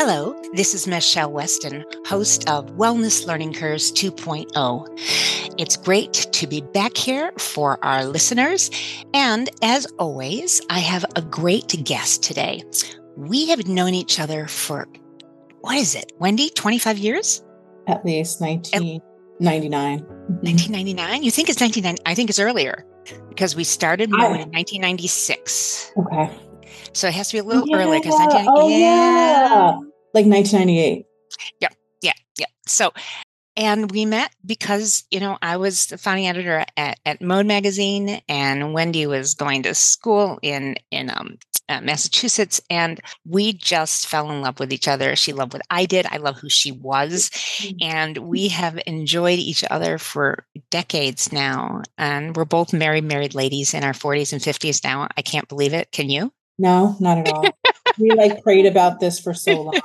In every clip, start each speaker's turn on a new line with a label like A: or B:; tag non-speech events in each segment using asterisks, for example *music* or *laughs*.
A: Hello, this is Michele Weston, host of Wellness Learning Curves 2.0. It's great to be back here for our listeners. And as always, I have a great guest today. We have known each other for, what is it, Wendy, 25 years?
B: At least 1999.
A: 1999? Mm-hmm. You think it's 1990? I think it's earlier because we started more in 1996.
B: Okay.
A: So it has to be a little yeah. early because
B: oh, yeah. yeah. Like 1998.
A: Yeah. Yeah. Yeah. So, and we met because, you know, I was the founding editor at, at Mode Magazine and Wendy was going to school in, in um, uh, Massachusetts, and we just fell in love with each other. She loved what I did. I love who she was, mm-hmm. and we have enjoyed each other for decades now. And we're both married, married ladies in our 40s and 50s now. I can't believe it. Can you?
B: No, not at all. We like prayed about this for so *laughs* long.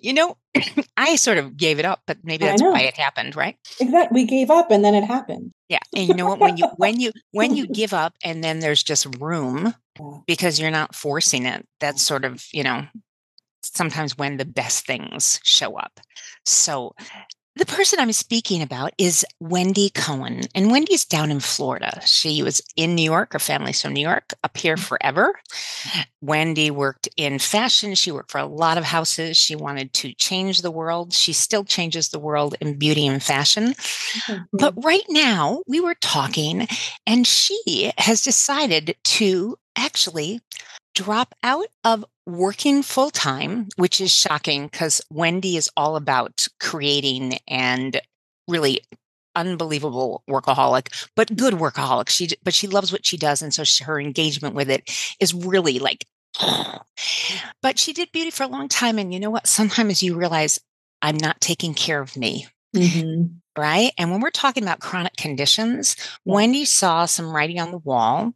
A: you know, *clears throat* I sort of gave it up, but maybe that's why it happened, right?
B: Exactly. We gave up and then it happened.
A: Yeah. And you know what? When you when you when you *laughs* give up and then there's just room because you're not forcing it, that's sort of, you know, sometimes when the best things show up. So the person I'm speaking about is Wendy Cohen, and Wendy's down in Florida. She was in New York, her family's from New York, up here mm-hmm. forever. Wendy worked in fashion. She worked for a lot of houses. She wanted to change the world. She still changes the world in beauty and fashion. Mm-hmm. But right now, we were talking, and she has decided to actually drop out of working full time, which is shocking because Wendy is all about creating and really unbelievable workaholic, but good workaholic. She but she loves what she does, and so she, her engagement with it is really like. *sighs* but she did beauty for a long time, and you know what? Sometimes you realize I'm not taking care of me. Mm-hmm. Right. And when we're talking about chronic conditions. Wendy saw some writing on the wall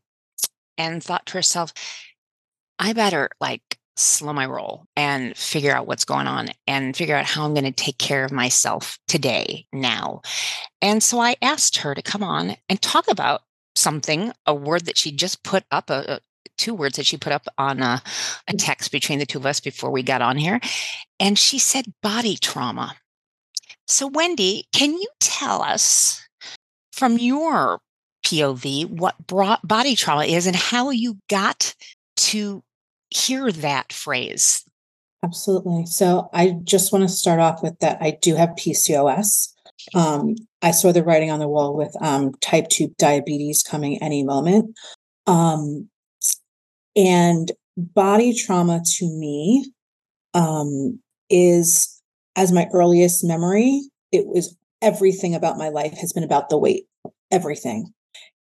A: and thought to herself, I better like slow my roll and figure out what's going on and figure out how I'm going to take care of myself today, now. And so I asked her to come on and talk about something, a word that she just put up, a, a two words that she put up on a, a mm. text between the two of us before we got on here. And she said body trauma. So, Wendy, can you tell us from your POV what brought body trauma is and how you got to hear that phrase?
B: Absolutely. So I just want to start off with that I do have PCOS. Um, I saw the writing on the wall with um, type 2 diabetes coming any moment. Um, and body trauma to me um, is, as my earliest memory, it was everything about my life has been about the weight, everything.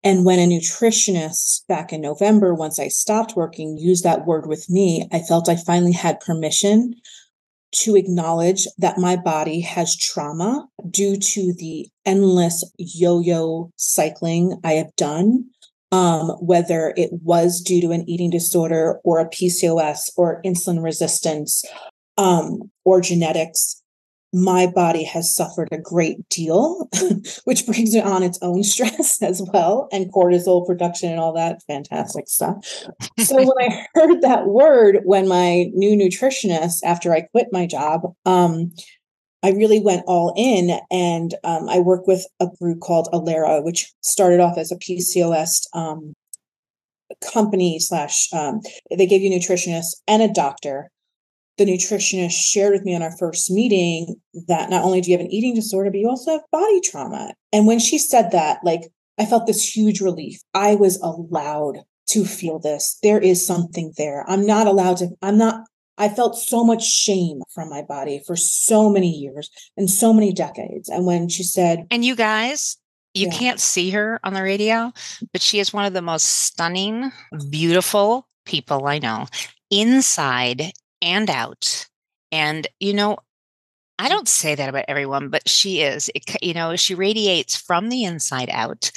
B: And when a nutritionist back in November, once I stopped working, used that word with me, I felt I finally had permission to acknowledge that my body has trauma due to the endless yo yo cycling I have done. Um, whether it was due to an eating disorder or a PCOS or insulin resistance um, or genetics, my body has suffered a great deal, *laughs* which brings it on its own *laughs* stress as well, and cortisol production and all that fantastic stuff. so when I *laughs* heard that word, when my new nutritionist, after I quit my job, um, I really went all in, and um, I work with a group called Allara, which started off as a PCOS um, company slash. Um, they gave you nutritionists and a doctor the nutritionist shared with me on our first meeting that not only do you have an eating disorder, but you also have body trauma. And when she said that, like, I felt this huge relief. I was allowed to feel this. There is something there. I'm not allowed to, I'm not, I felt so much shame from my body for so many years and so many decades. And when she said,
A: And you guys, you yeah. can't see her on the radio, but she is one of the most stunning, beautiful people I know inside and out. And, you know, I don't say that about everyone, but she is. It, you know, she radiates from the inside out,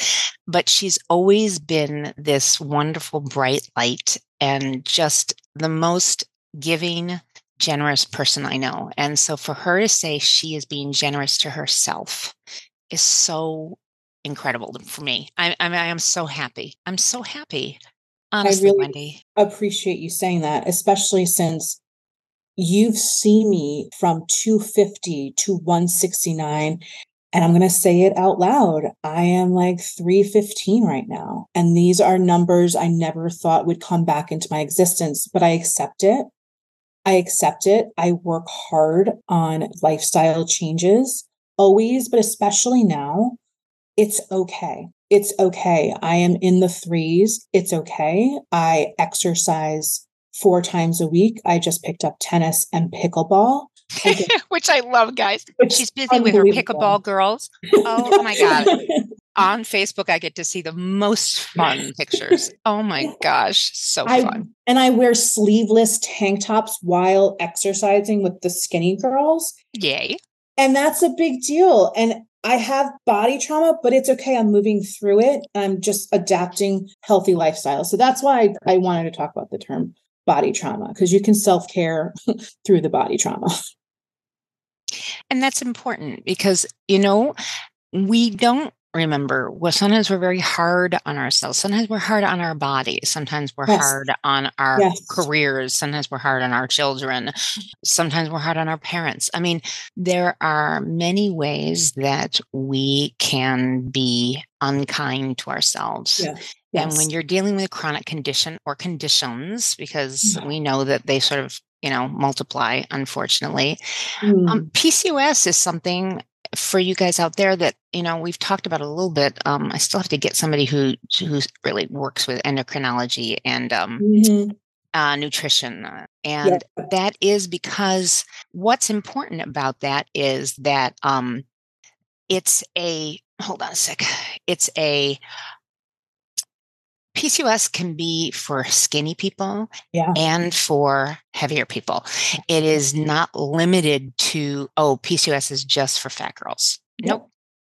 A: but she's always been this wonderful, bright light and just the most giving, generous person I know. And so for her to say she is being generous to herself is so incredible for me. I, I, mean, I am so happy. I'm so happy. Honestly,
B: I really
A: Wendy.
B: appreciate you saying that, especially since you've seen me from 250 to 169 and I'm going to say it out loud. I am like 315 right now. And these are numbers I never thought would come back into my existence, but I accept it. I accept it. I work hard on lifestyle changes always, but especially now. It's okay. It's okay. I am in the threes. It's okay. I exercise four times a week. I just picked up tennis and pickleball. *laughs*
A: Which I love, guys. *laughs* She's busy with her pickleball girls. Oh my God. *laughs* On Facebook, I get to see the most fun pictures. Oh my gosh. So
B: I,
A: fun.
B: And I wear sleeveless tank tops while exercising with the skinny girls.
A: Yay.
B: And that's a big deal. And I have body trauma, but it's okay. I'm moving through it. I'm just adapting healthy lifestyle. So that's why I, I wanted to talk about the term body trauma because you can self care *laughs* through the body trauma.
A: And that's important because, you know, we don't remember well sometimes we're very hard on ourselves sometimes we're hard on our bodies sometimes we're yes. hard on our yes. careers sometimes we're hard on our children sometimes we're hard on our parents i mean there are many ways that we can be unkind to ourselves yeah. Yes. and when you're dealing with a chronic condition or conditions because we know that they sort of you know multiply unfortunately mm. um, pcos is something for you guys out there that you know we've talked about a little bit um, i still have to get somebody who who really works with endocrinology and um, mm-hmm. uh, nutrition uh, and yeah. that is because what's important about that is that um, it's a hold on a sec it's a PCOS can be for skinny people yeah. and for heavier people. It is not limited to, oh, PCOS is just for fat girls. Yeah. Nope.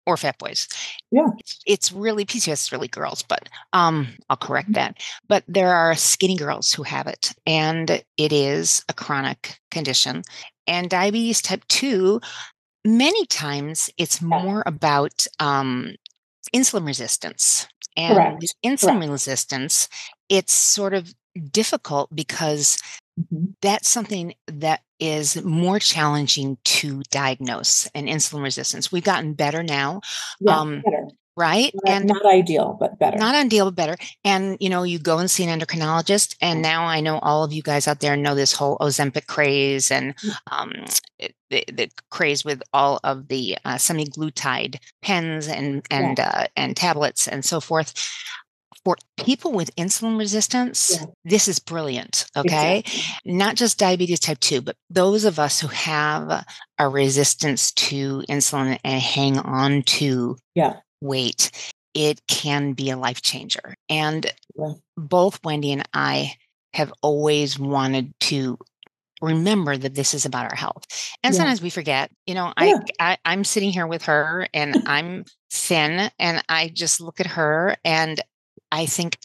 A: Or fat boys.
B: Yeah.
A: It's, really PCOS is really girls, but um I'll correct mm-hmm. that. But there are skinny girls who have it and it is a chronic condition. And diabetes type 2 many times it's more about um insulin resistance and Correct. insulin Correct. resistance, it's sort of difficult because mm-hmm. that's something that is more challenging to diagnose an insulin resistance. We've gotten better now.
B: Yeah, um, better
A: right?
B: Not, and not ideal, but better.
A: Not ideal, but better. And you know, you go and see an endocrinologist, and mm. now I know all of you guys out there know this whole Ozempic craze and mm. um, the, the, craze with all of the uh, semaglutide pens and and yeah. uh, and tablets and so forth. For people with insulin resistance, yeah. this is brilliant. Okay. Exactly. Not just diabetes type 2, but those of us who have a resistance to insulin and hang on to
B: yeah
A: weight, it can be a life changer. And yeah. both Wendy and I have always wanted to remember that this is about our health. And yeah. sometimes we forget. You know, yeah. I, I am sitting here with her and *laughs* I'm thin and I just look at her and I think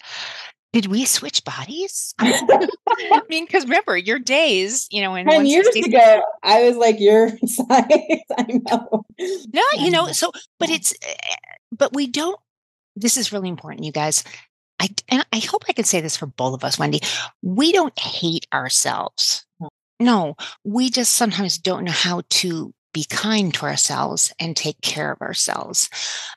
A: did we switch bodies? *laughs* I mean, because remember your days, you know, in
B: ten years ago, I was like your *laughs* size. I know.
A: No, you know, so but it's eh, but we don't. This is really important, you guys. I and I hope I can say this for both of us, Wendy. We don't hate ourselves. No, we just sometimes don't know how to be kind to ourselves and take care of ourselves.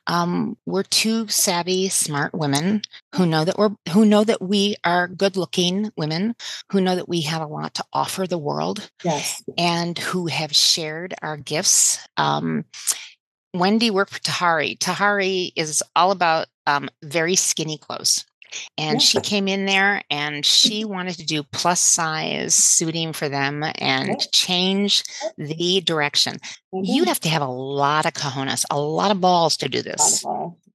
A: Um, we're two savvy, smart women who know that we're who know that we are good-looking women who know that we have a lot to offer the world.
B: Yes,
A: and who have shared our gifts. Um, Wendy worked for Tahari. Tahari is all about um, very skinny clothes. And she came in there and she mm-hmm. wanted to do plus size suiting for them and change the direction. Mm-hmm. You have to have a lot of cojones, a lot of balls to do this.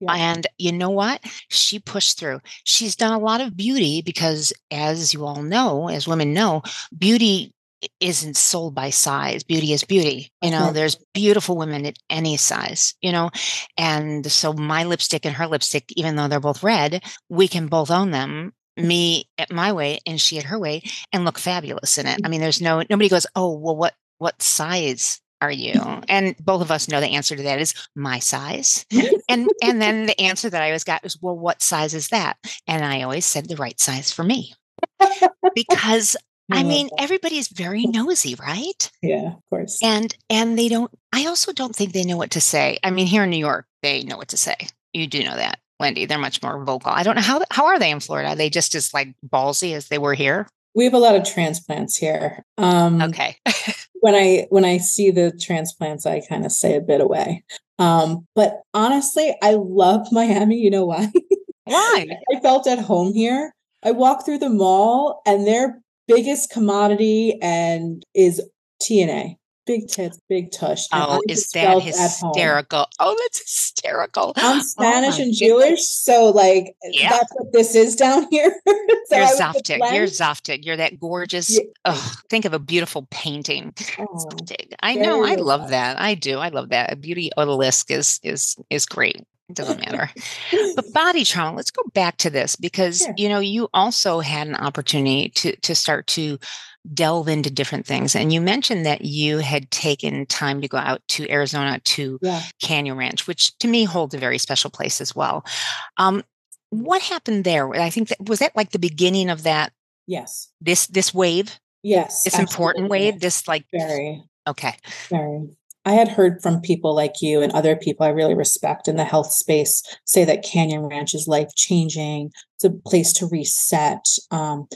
A: Yeah. And you know what? She pushed through. She's done a lot of beauty because, as you all know, as women know, beauty isn't sold by size. Beauty is beauty. You know, there's beautiful women at any size, you know. And so my lipstick and her lipstick, even though they're both red, we can both own them. Me at my way and she at her way and look fabulous in it. I mean, there's no nobody goes, Oh, well, what what size are you? And both of us know the answer to that is my size. and *laughs* and then the answer that I always got is, well, what size is that? And I always said the right size for me. *laughs* because I mean, everybody is very nosy, right?
B: Yeah, of course.
A: And and they don't I also don't think they know what to say. I mean, here in New York, they know what to say. You do know that, Wendy. They're much more vocal. I don't know how how are they in Florida? Are they just as like ballsy as they were here?
B: We have a lot of transplants here. Um
A: Okay. *laughs*
B: when I when I see the transplants, I kind of stay a bit away. Um, but honestly, I love *laughs* Miami. You know why? *laughs*
A: Why?
B: I felt at home here. I walk through the mall and their biggest commodity and is TNA. Big tits, big tush.
A: Oh, is that
B: felt at home.
A: hysterical? Oh, that's hysterical.
B: I'm
A: Oh
B: Spanish
A: my
B: and
A: goodness.
B: Jewish, so like
A: Yeah.
B: that's what this is down *laughs* here. so
A: You're Zoftig. You're Zoftig. You're that gorgeous.
B: Yeah.
A: Oh, think of a beautiful painting.
B: Oh.
A: I know. I love that. I do. I love that. A beauty odalisque is is is great. It doesn't matter. But *laughs* body trauma. Let's go back to this because
B: Sure.
A: you know you also had an opportunity to to start to delve into different things, and you mentioned that you had taken time to go out to Arizona to
B: yeah.
A: Canyon Ranch, which to me holds a very special place as well. Um, what happened there? I think that was that like the beginning of that
B: Yes.
A: this this wave,
B: Yes.
A: this important wave, this like
B: Very.
A: okay,
B: Very. I had heard from people like you and other people I really respect in the health space say that Canyon Ranch is life changing. It's a place to reset. Um,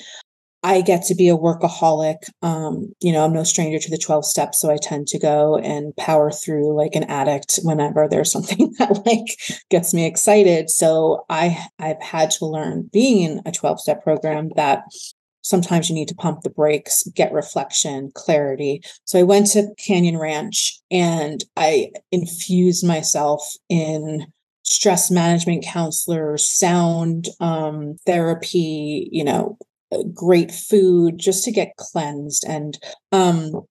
B: I get to be a workaholic. Um, you know, I'm no stranger to the 12 steps, so I tend to go and power through like an addict whenever there's *laughs* something that like gets me excited. So I I've had to learn being in a 12 step program that sometimes you need to pump the brakes, get reflection, clarity. So I went to Canyon Ranch and I infused myself in stress management counselors, sound um, therapy, you know, great food just to get cleansed. And um,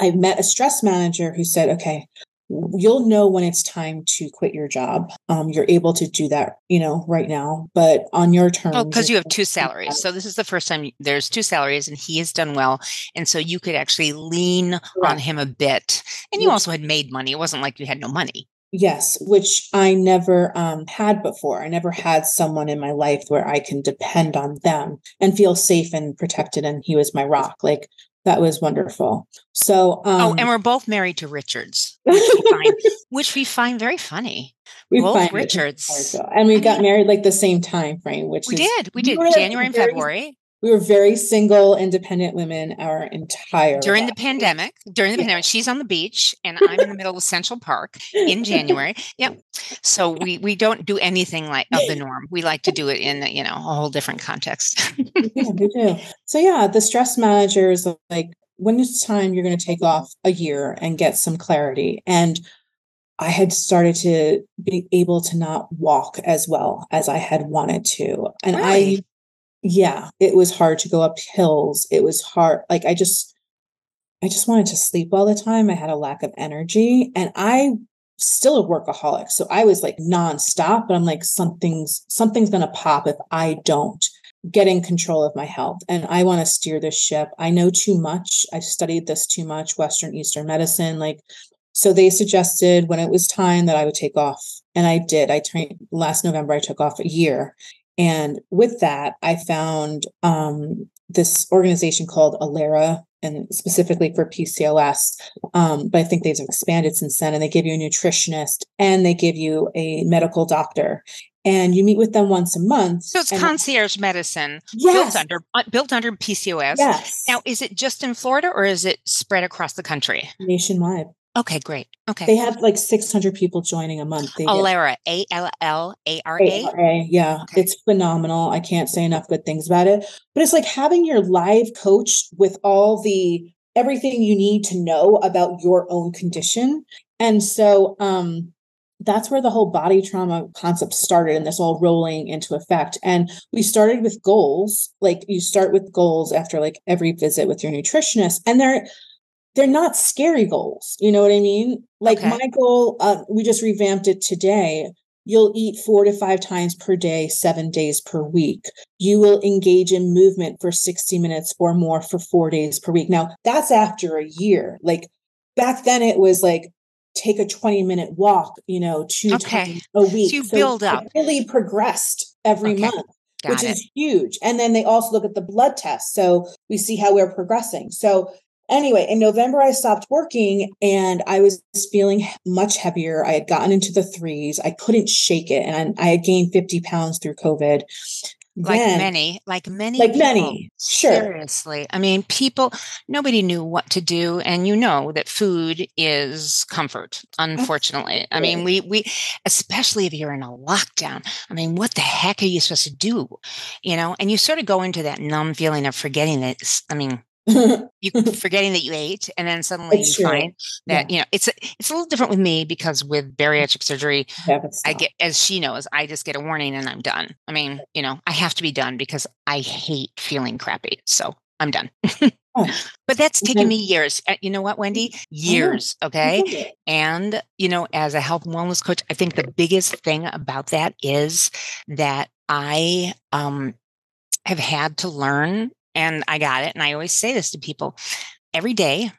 B: I met a stress manager who said, okay, you'll know when it's time to quit your job. Um, you're able to do that, you know, right now, but on your terms.
A: oh, because you have two salaries, so this is the first time there's two salaries, and he has done well, and so you could actually lean on him a bit, and you also had made money. It wasn't like you had no money.
B: Yes, which I never um, had before. I never had someone in my life where I can depend on them and feel safe and protected. And he was my rock. Like that was wonderful. So, um,
A: oh, and we're both married to Richards, *laughs* which we find, which we find very funny.
B: we
A: both Richards.
B: and we
A: I
B: got
A: mean-
B: married like the same time frame, which
A: We
B: is
A: did, we did January and February
B: we were very single, independent women our entire
A: during the pandemic. During the
B: Yeah.
A: pandemic, she's on the beach, and I'm in the middle of *laughs* Central Park in January. Yep. So we we don't do anything like of the *laughs* norm. We like to do it in you know a whole different context.
B: yeah, we do. So yeah, the stress manager is like, when it's time, you're going to take off a year and get some clarity. And I had started to be able to not walk as well as I had wanted to. And I,
A: Really?
B: Yeah, it was hard to go up hills. It was hard. Like I just, I just wanted to sleep all the time. I had a lack of energy and I still a workaholic. So I was like nonstop, but I'm like, something's, something's going to pop if I don't get in control of my health and I want to steer this ship. I know too much. I've studied this too much, Western Eastern medicine. Like, so they suggested when it was time that I would take off. And I did. I trained last November, I took off a year. And with that, I found um, this organization called Allara and specifically for PCOS. Um, but I think they've expanded since then and they give you a nutritionist and they give you a medical doctor. And you meet with them once a month.
A: so it's concierge medicine
B: yes,
A: built under uh, built under PCOS.
B: yes.
A: Now, is it just in Florida or is it spread across the country?
B: nationwide.
A: Okay, great. Okay.
B: They have like 600 people joining a month. They get
A: Allara, A L L A R A.
B: Yeah,
A: Okay.
B: it's phenomenal. I can't say enough good things about it. But it's like having your live coach with all the everything you need to know about your own condition. And so um that's where the whole body trauma concept started and this all rolling into effect. And we started with goals. Like you start with goals after like every visit with your nutritionist. And they're they're not scary goals. You know what I mean? Like
A: Okay.
B: my goal, uh, we just revamped it today. You'll eat four to five times per day, seven days per week. You will engage in movement for 60 minutes or more for four days per week. Now, that's after a year. Like back then, it was like take a 20 minute walk, you know, two
A: Okay.
B: times a week.
A: you build
B: it
A: up.
B: really progressed every
A: Okay.
B: month.
A: Got
B: which
A: it.
B: is huge. And then they also look at the blood test. So we see how we're progressing. So anyway, in November, I stopped working and I was feeling much heavier. I had gotten into the threes. I couldn't shake it. And I, had gained 50 pounds through COVID.
A: like
B: Then-
A: many, like many,
B: Like
A: people.
B: many, sure.
A: Seriously, I mean, people. Nobody knew what to do, and you know that food is comfort. Unfortunately, I mean, we we, especially if you're in a lockdown. I mean, what the heck are you supposed to do? You know, and you sort of go into that numb feeling of forgetting s- I mean, *laughs* you forgetting that you ate, and then suddenly
B: It's
A: you
B: true.
A: find that you know it's a, it's a little different with me because with bariatric surgery,
B: Yeah,
A: I get, as she knows, I just get a warning and I'm done. I mean, you know, I have to be done because I hate feeling crappy. So I'm done. *laughs*
B: Oh.
A: but that's taken me years. Uh, You know what, Wendy? Years. Okay. And, you know, as a health and wellness coach, I think the biggest thing about that is that I um, have had to learn, and I got it. And I always say this to people every day,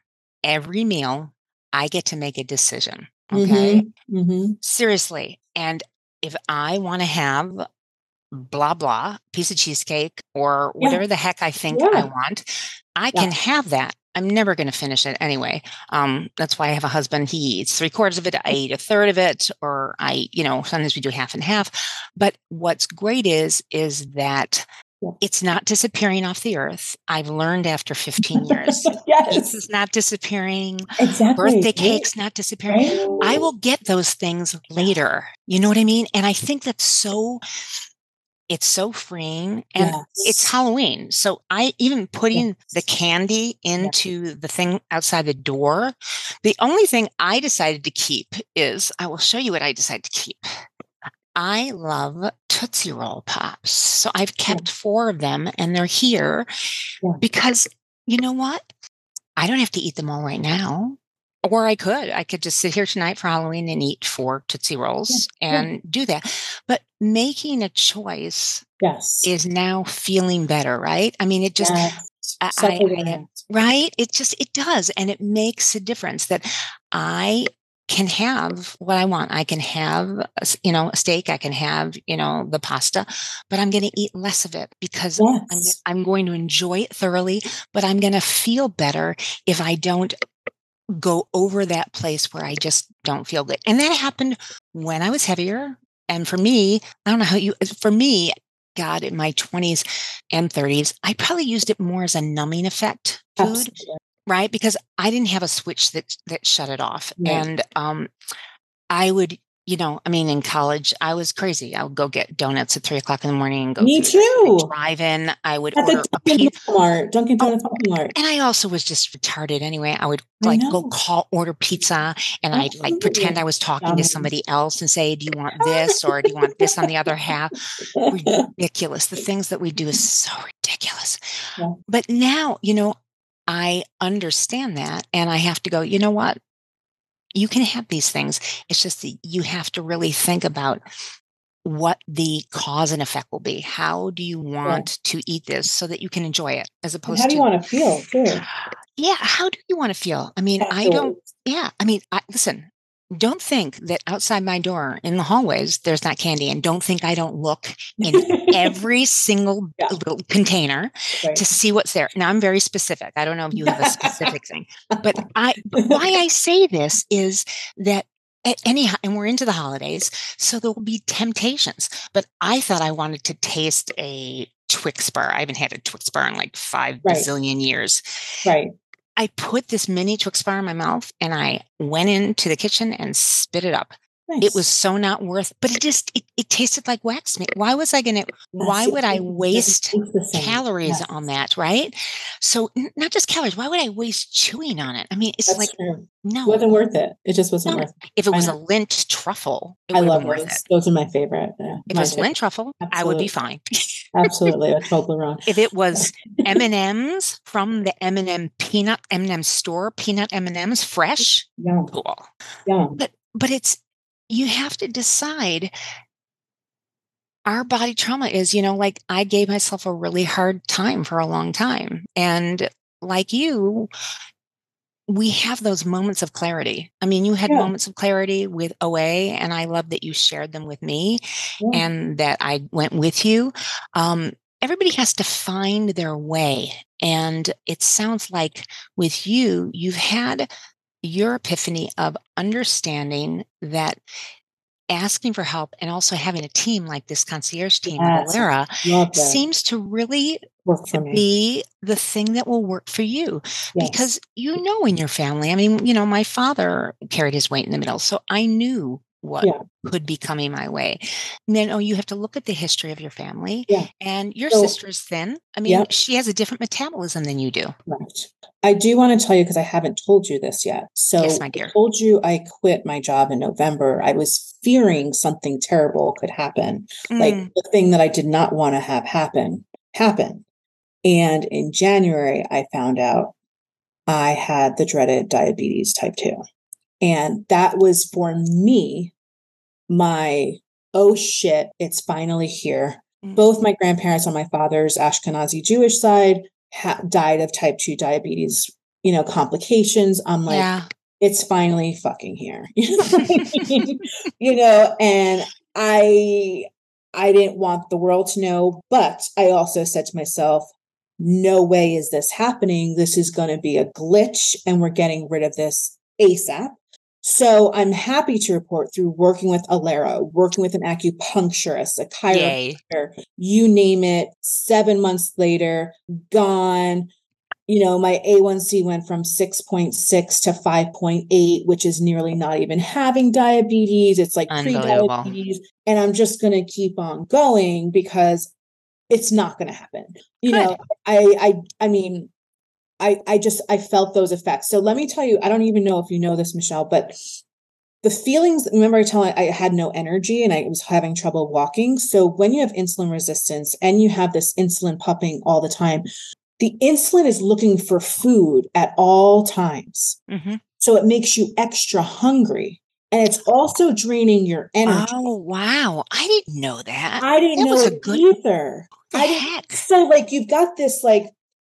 A: every meal, I get to make a decision. Okay
B: Mhm, mhm.
A: seriously. And if I want to have blah blah piece of cheesecake or
B: Yeah.
A: whatever the heck I think I want, I
B: Yeah.
A: can have that. I'm never going to finish it anyway. Um, that's why I have a husband. He eats three quarters of it. I eat a third of it, or I, you know, sometimes we do half and half. But what's great is, is that
B: Yeah.
A: It's not disappearing off the earth. I've learned after 15 years. *laughs*
B: yes,
A: Pizza's not disappearing.
B: exactly.
A: Birthday cake's not disappearing.
B: Right?
A: I will get those things later. You know what I mean? And I think that's so it's so freeing and it's Halloween. So I even putting the candy into the thing outside the door. The only thing I decided to keep is I will show you what I decided to keep. I love Tootsie Roll Pops. So I've kept four of them and they're here
B: Yeah.
A: because you know what? I don't have to eat them all right now. Or I could. I could just sit here tonight for Halloween and eat four Tootsie Rolls
B: yeah.
A: and do that. But making a choice
B: Yes.
A: is now feeling better, right? I mean, it just,
B: yes.
A: I- I- right? It just, it does. And it makes a difference that I can have what I want. I can have, you know, a steak. I can have, you know, the pasta, but I'm going to eat less of it because I'm, I'm going to enjoy it thoroughly, but I'm going to feel better if I don't go over that place where I just don't feel good. And that happened when I was heavier. And for me, I don't know how you, uh, for me, God, in my 20s and 30s, I probably used it more as a numbing effect food,
B: Absolutely.
A: Right? Because I didn't have a switch that that shut it off.
B: Right.
A: And um I would, you know, I mean, in college, I was crazy. I would go get donuts at three o'clock in the morning and go
B: Me too.
A: drive-in. I would
B: At
A: order
B: the Dunkin'
A: pizza.
B: Walmart, Dunkin'
A: Oh,
B: Donuts
A: And I also was just retarded anyway. I would
B: I
A: like go call order pizza and I'd like pretend I was talking to somebody else and say, Do you want this or do you want this on the other half? *laughs* Ridiculous. The things that we do is so ridiculous.
B: Yeah.
A: But now, you know, I understand that and I have to go, you know what? You can have these things. It's just that you have to really think about what the cause and effect will be. How do you want to eat this so that you can enjoy it as
B: And
A: opposed
B: how do
A: to
B: you want to feel too? *sighs*
A: yeah how do you want to feel i mean i don't yeah i mean I, listen don't think that outside my door in the hallways there's not candy and don't think i don't look in every *laughs* single
B: Yeah.
A: little container
B: Right.
A: to see what's there now i'm very specific i don't know if you have a specific thing but *laughs* i but why i say this is that a- anyhow and we're into the holidays so there will be temptations but i thought i wanted to taste a twix bar i haven't had a twix bar in like five
B: Right.
A: bazillion years
B: right.
A: I put this mini Twix bar in my mouth and I went into the kitchen and spit it up.
B: Nice.
A: It was so not worth, but it just it, it tasted like wax meat. Why was I gonna why would. I waste
B: taste the same.
A: calories
B: Yes.
A: on that, right? So n- not just calories, why would I waste chewing on it? I mean, it's
B: That's
A: like
B: true. It
A: no.
B: wasn't worth it. It just wasn't
A: no.
B: worth it.
A: If it was a Lindt truffle, it
B: I love those.
A: it.
B: Those are my favorite. Yeah,
A: If it was
B: too.
A: Lindt truffle, I would be fine.
B: Absolutely. *laughs* Totally wrong.
A: if it was M&Ms from the M&M peanut M&M store, peanut M&Ms fresh,
B: Yum.
A: cool.
B: Yum.
A: but it's you have to decide our body trauma is you know like i gave myself a really hard time for a long time and like you we have those moments of clarity. I mean, you had
B: Yeah.
A: moments of clarity with OA, and I love that you shared them with me
B: Yeah.
A: and that I went with you. Um, everybody has to find their way. And it sounds like with you, you've had your epiphany of understanding that asking for help and also having a team like this concierge team
B: Yes.
A: of
B: Allara
A: seems to really
B: Work for me.
A: be the thing that will work for you
B: Yes.
A: because you know in your family i mean you know my father carried his weight in the middle so i knew what
B: Yeah.
A: could be coming my way and then oh you have to look at the history of your family
B: Yeah.
A: and your
B: So-
A: sister is thin i mean she has a different metabolism than you do
B: Right. I do want to tell you because I haven't told you this yet. So
A: Yes,
B: I told you I quit my job in November. I was fearing something terrible could happen. Like
A: Mm,
B: the thing that I did not want to have happen happen. And in January, I found out I had the dreaded diabetes type 2. And that was for me, my oh shit, it's finally here.
A: Mm.
B: Both my grandparents on my father's Ashkenazi Jewish side ha- died of type 2 diabetes, you know, complications. I'm like,
A: yeah
B: it's finally fucking here. *laughs* You know, I *laughs* mean? you know, and I I didn't want the world to know, but I also said to myself, no way is this happening. This is going to be a glitch and we're getting rid of this ASAP. So I'm happy to report through working with Allara, working with an acupuncturist, a chiropractor,
A: yay
B: you name it, seven months later, gone. You know, my A1C went from 6.6 to 5.8, which is nearly not even having diabetes. It's like pre diabetes. And I'm just going to keep on going because it's not going to happen. You
A: Good.
B: know, I, I, I mean, I, I just, I felt those effects. So let me tell you, I don't even know if you know this, Michele, but the feelings remember i telling i had no energy and i was having trouble walking. So when you have insulin resistance and you have this insulin pumping all the time the insulin is looking for food at all times.
A: Mhm.
B: so it makes you extra hungry and it's also draining your energy.
A: Oh wow. I didn't know that.
B: I didn't
A: that
B: know it
A: good-
B: either.
A: The
B: I didn't-
A: heck?
B: So like you've got this like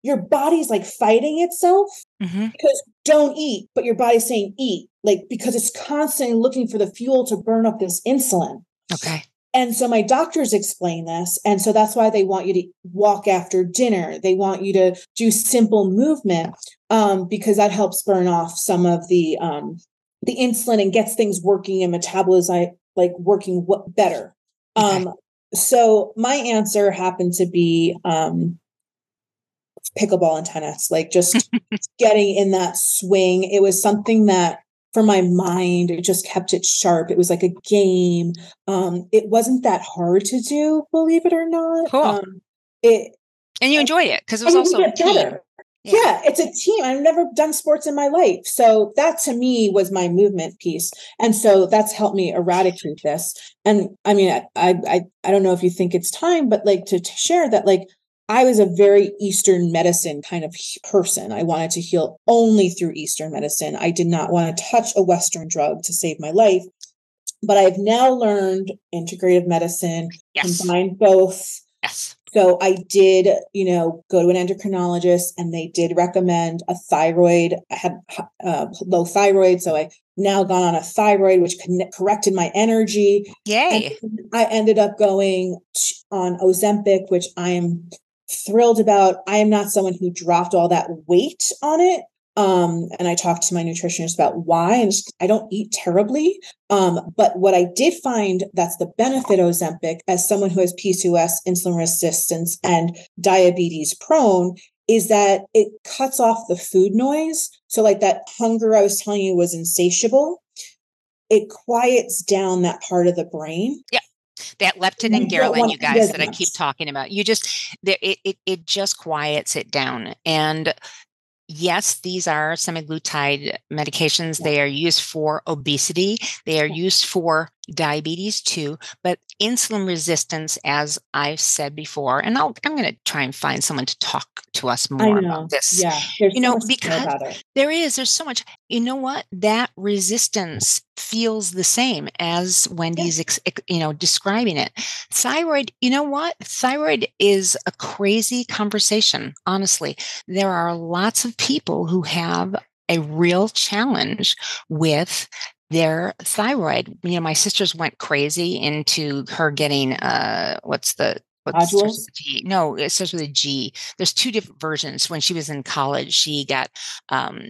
B: your body's like fighting itself
A: Mhm.
B: because don't eat but your body's saying eat like because it's constantly looking for the fuel to burn up this insulin
A: okay
B: and so my doctors explain this and so that's why they want you to walk after dinner they want you to do simple movement um, because that helps burn off some of the um, the insulin and gets things working and metabolism like working w- better
A: Okay.
B: um, so my answer happened to be um, pickleball and tennis like just *laughs* getting in that swing it was something that for my mind it just kept it sharp it was like a game um it wasn't that hard to do believe it or not
A: Cool.
B: um it
A: and you enjoyed it because it was also a team
B: better. Yeah. it's a team. I've never done sports in my life. So that to me was my movement piece. And so that's helped me eradicate this. And I mean, I I I don't know if you think it's time, but like to, to share that like I was a very Eastern medicine kind of person. I wanted to heal only through Eastern medicine. I did not want to touch a Western drug to save my life. But I've now learned integrative medicine,
A: yes
B: combine both.
A: yes
B: So I did, you know, go to an endocrinologist and they did recommend a thyroid. I had uh, low thyroid. So I now gone on a thyroid, which corrected my energy.
A: yay
B: And I ended up going on Ozempic, which I am thrilled about. I am not someone who dropped all that weight on it. Um, and I talked to my nutritionist about why, and I don't eat terribly. Um, but what I did find that's the benefit of Ozempic as someone who has PCOS, insulin resistance, and diabetes prone is that it cuts off the food noise. So, like that hunger I was telling you was insatiable, it quiets down that part of the brain.
A: That leptin and ghrelin you guys that i keep talking about. You just it, it it just quiets it down. And yes these are semaglutide medications. They are used for obesity. They are used for diabetes too but insulin resistance as i've said before and I'll, i'm going to try and find someone to talk to us more about this.
B: Yeah.
A: You
B: so
A: know,
B: much to know
A: because- there is there's so much you know what? That resistance feels the same as wendy's ex- you know describing it. Thyroid you know what? Thyroid is a crazy conversation honestly. There are lots of people who have a real challenge with their thyroid. You know, my sisters went crazy into her getting uh what's the what starts with a G? No, it starts with a G. There's two different versions. When she was in college, she got um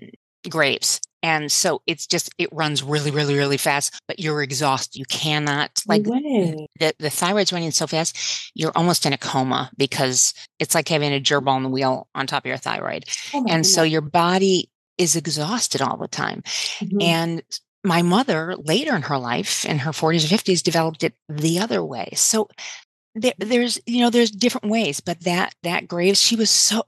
A: Graves and so it's just it runs really really really fast but you're exhausted you cannot like the, the thyroid's running so fast you're almost in a coma because it's like having a gerbil on the wheel on top of your thyroid oh and goodness. so your body is exhausted all the time mm-hmm. and my mother later in her life in her 40s or 50s developed it the other way so there, there's you know there's different ways but that that graves she was so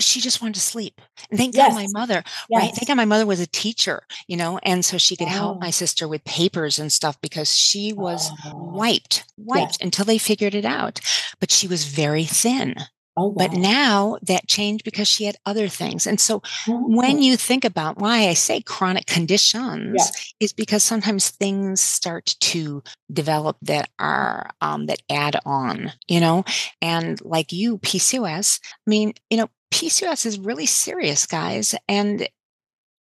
A: she just wanted to sleep. And thank yes. God my mother, yes. right? Thank God my mother was a teacher, you know, and so she could oh. help my oh. sister with papers and stuff because she was oh. wiped, wiped yes. until they figured it out. But she was very thin. Oh, wow. But now that changed because she had other things. And so oh. when you think about why I say chronic conditions yes. is because sometimes things start to develop that are um, that add on, you know, and like you, PCOS, I mean, you know, PCOS is really serious, guys. And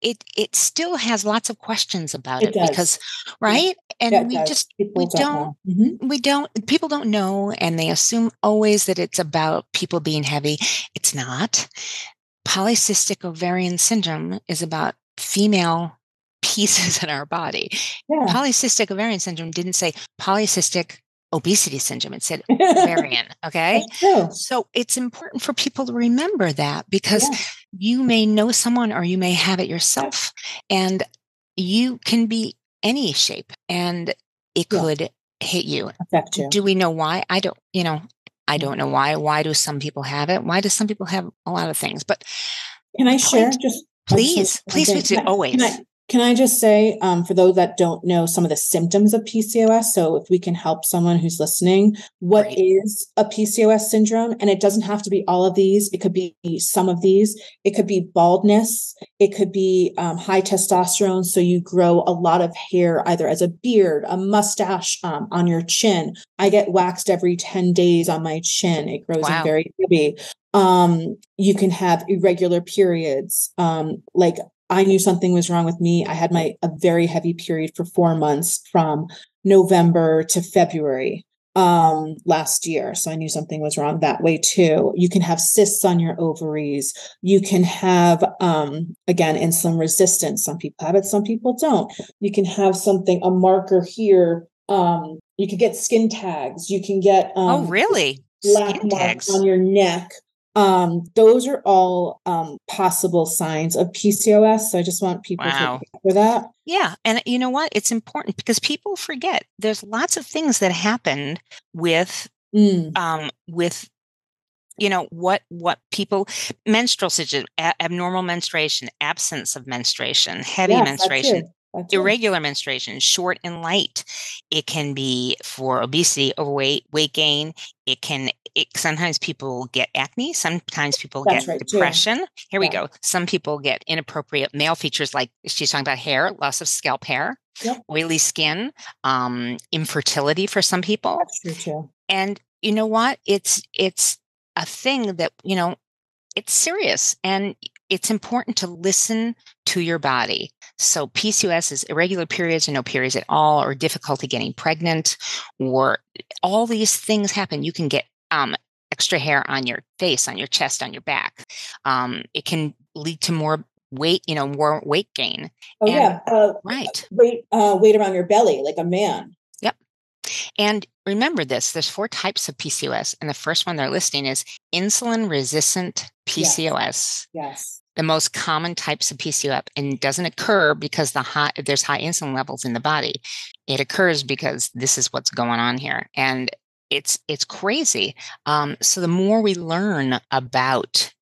A: it it still has lots of questions about it, it because right and yeah, we does. just people we don't, don't mm-hmm. we don't people don't know and they assume always that it's about people being heavy it's not polycystic ovarian syndrome is about female *laughs* pieces in our body yeah. polycystic ovarian syndrome didn't say polycystic obesity syndrome. It said *laughs* ovarian. Okay. So it's important for people to remember that because yeah. you may know someone or you may have it yourself and you can be any shape and it yeah. could hit you.
B: Affect you.
A: Do we know why? I don't, you know, I mm. don't know why. Why do some people have it? Why do some people have a lot of things? But
B: can I share just
A: please, please, please, always.
B: Can I, can I just say, um, for those that don't know some of the symptoms of PCOS, so if we can help someone who's listening, what right. is a PCOS syndrome? And it doesn't have to be all of these, it could be some of these. It could be baldness, it could be um, high testosterone. So you grow a lot of hair, either as a beard, a mustache um, on your chin. I get waxed every 10 days on my chin, it grows wow. in very heavy um you can have irregular periods um like I knew something was wrong with me. I had my a very heavy period for 4 months from November to February um last year. So i knew something was wrong that way too. You can have cysts on your ovaries. You can have um again insulin resistance. Some people have it some people don't. You can have something a marker here. Um you can get skin tags. You can get
A: oh, um, oh really?
B: black marks on your neck um, those are all um, possible signs of PCOS. So I just want people wow. to for that.
A: Yeah, and you know what? It's important because people forget there's lots of things that happened with mm. um, with you know what what people menstrual situation abnormal menstruation absence of menstruation heavy yes, menstruation irregular menstruation, short and light. It can be for obesity, overweight, weight gain. It can, it, sometimes people get acne. Sometimes people That's get right, depression. Too. Here yeah. we go. Some people get inappropriate male features like she's talking about hair, loss of scalp hair, yep. oily skin, um, infertility for some people.
B: That's true too.
A: And you know what? It's, it's a thing that, you know, it's serious and it's important to listen to your body. So PCOS is irregular periods or no periods at all, or difficulty getting pregnant, or all these things happen. You can get um, extra hair on your face, on your chest, on your back. Um, it can lead to more weight, you know, more weight gain.
B: Oh and, yeah, uh,
A: right.
B: Weight, uh, weight around your belly, like a man.
A: Yep. And remember this: there's four types of PCOS, and the first one they're listing is insulin resistant PCOS.
B: Yes. yes
A: the most common types of PCOS and doesn't occur because the high, there's high insulin levels in the body. It occurs because this is what's going on here. And it's it's crazy. Um, so the more we learn about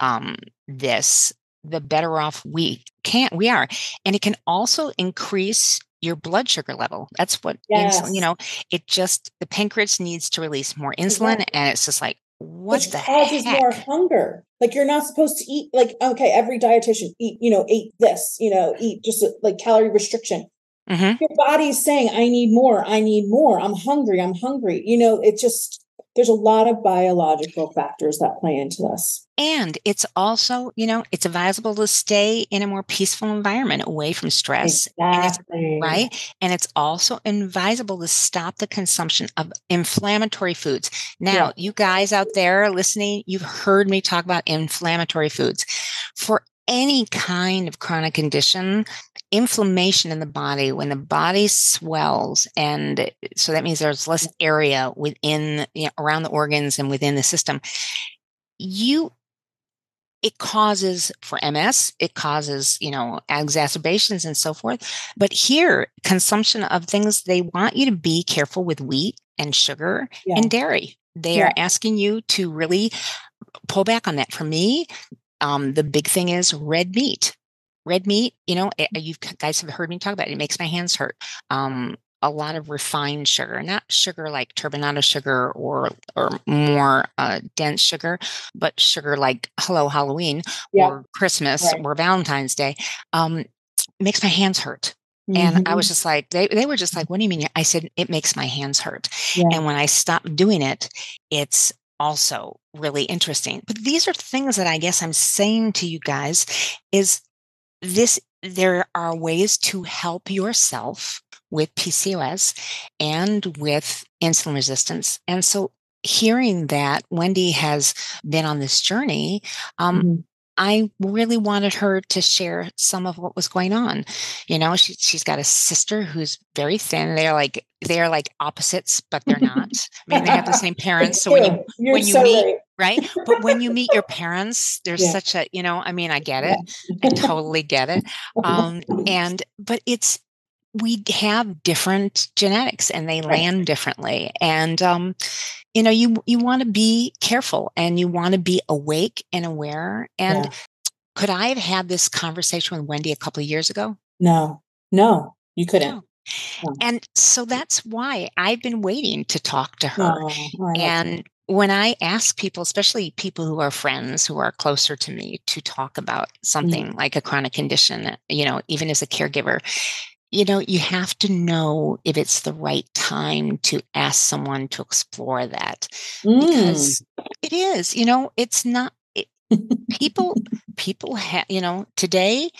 A: um, this, the better off we can't we are. And it can also increase your blood sugar level. That's what yes. insulin, you know, it just the pancreas needs to release more insulin and it's just like what Which causes heck?
B: more hunger. Like you're not supposed to eat like okay, every dietitian eat, you know, eat this, you know, eat just like calorie restriction. Mm-hmm. Your body's saying, I need more, I need more, I'm hungry, I'm hungry. You know, it just there's a lot of biological factors that play into this.
A: And it's also, you know, it's advisable to stay in a more peaceful environment away from stress.
B: Exactly.
A: And right. And it's also advisable to stop the consumption of inflammatory foods. Now, yeah. you guys out there listening, you've heard me talk about inflammatory foods. For any kind of chronic condition, inflammation in the body, when the body swells, and so that means there's less area within, you know, around the organs and within the system, you it causes for MS, it causes, you know, exacerbations and so forth. But here, consumption of things, they want you to be careful with wheat and sugar yeah. and dairy. They yeah. are asking you to really pull back on that. For me, um, the big thing is red meat. Red meat, you know, you guys have heard me talk about it. It makes my hands hurt. Um, a lot of refined sugar, not sugar like turbinado sugar or or more uh, dense sugar, but sugar like Hello Halloween yeah. or Christmas right. or Valentine's Day, um, makes my hands hurt. And mm-hmm. I was mm-hmm. just like, they, they were just like, what do you mean? I said, it makes my hands hurt. Yeah. And when I stopped doing it, it's also really interesting. But these are things that I guess I'm saying to you guys is this there are ways to help yourself with PCOS and with insulin resistance. And so hearing that Wendy has been on this journey, um, mm-hmm. I really wanted her to share some of what was going on. You know, she, she's got a sister who's very thin. They're like they're like opposites, but they're not. I mean, they have the same *laughs* parents. So when you You're when you so meet right. right. but when you meet your parents, there's yeah. such a you know. I mean, I get it. I *laughs* totally get it. Um, and but it's we have different genetics and they right. land differently and um, you know you you want to be careful and you want to be awake and aware and yeah. could i have had this conversation with wendy a couple of years ago
B: no no you couldn't no.
A: No. and so that's why i've been waiting to talk to her oh, and when I ask people, especially people who are friends who are closer to me, to talk about something mm-hmm. like a chronic condition, you know, even as a caregiver, you know, you have to know if it's the right time to ask someone to explore that mm. because it is, you know, it's not it, people, *laughs* people have, you know, today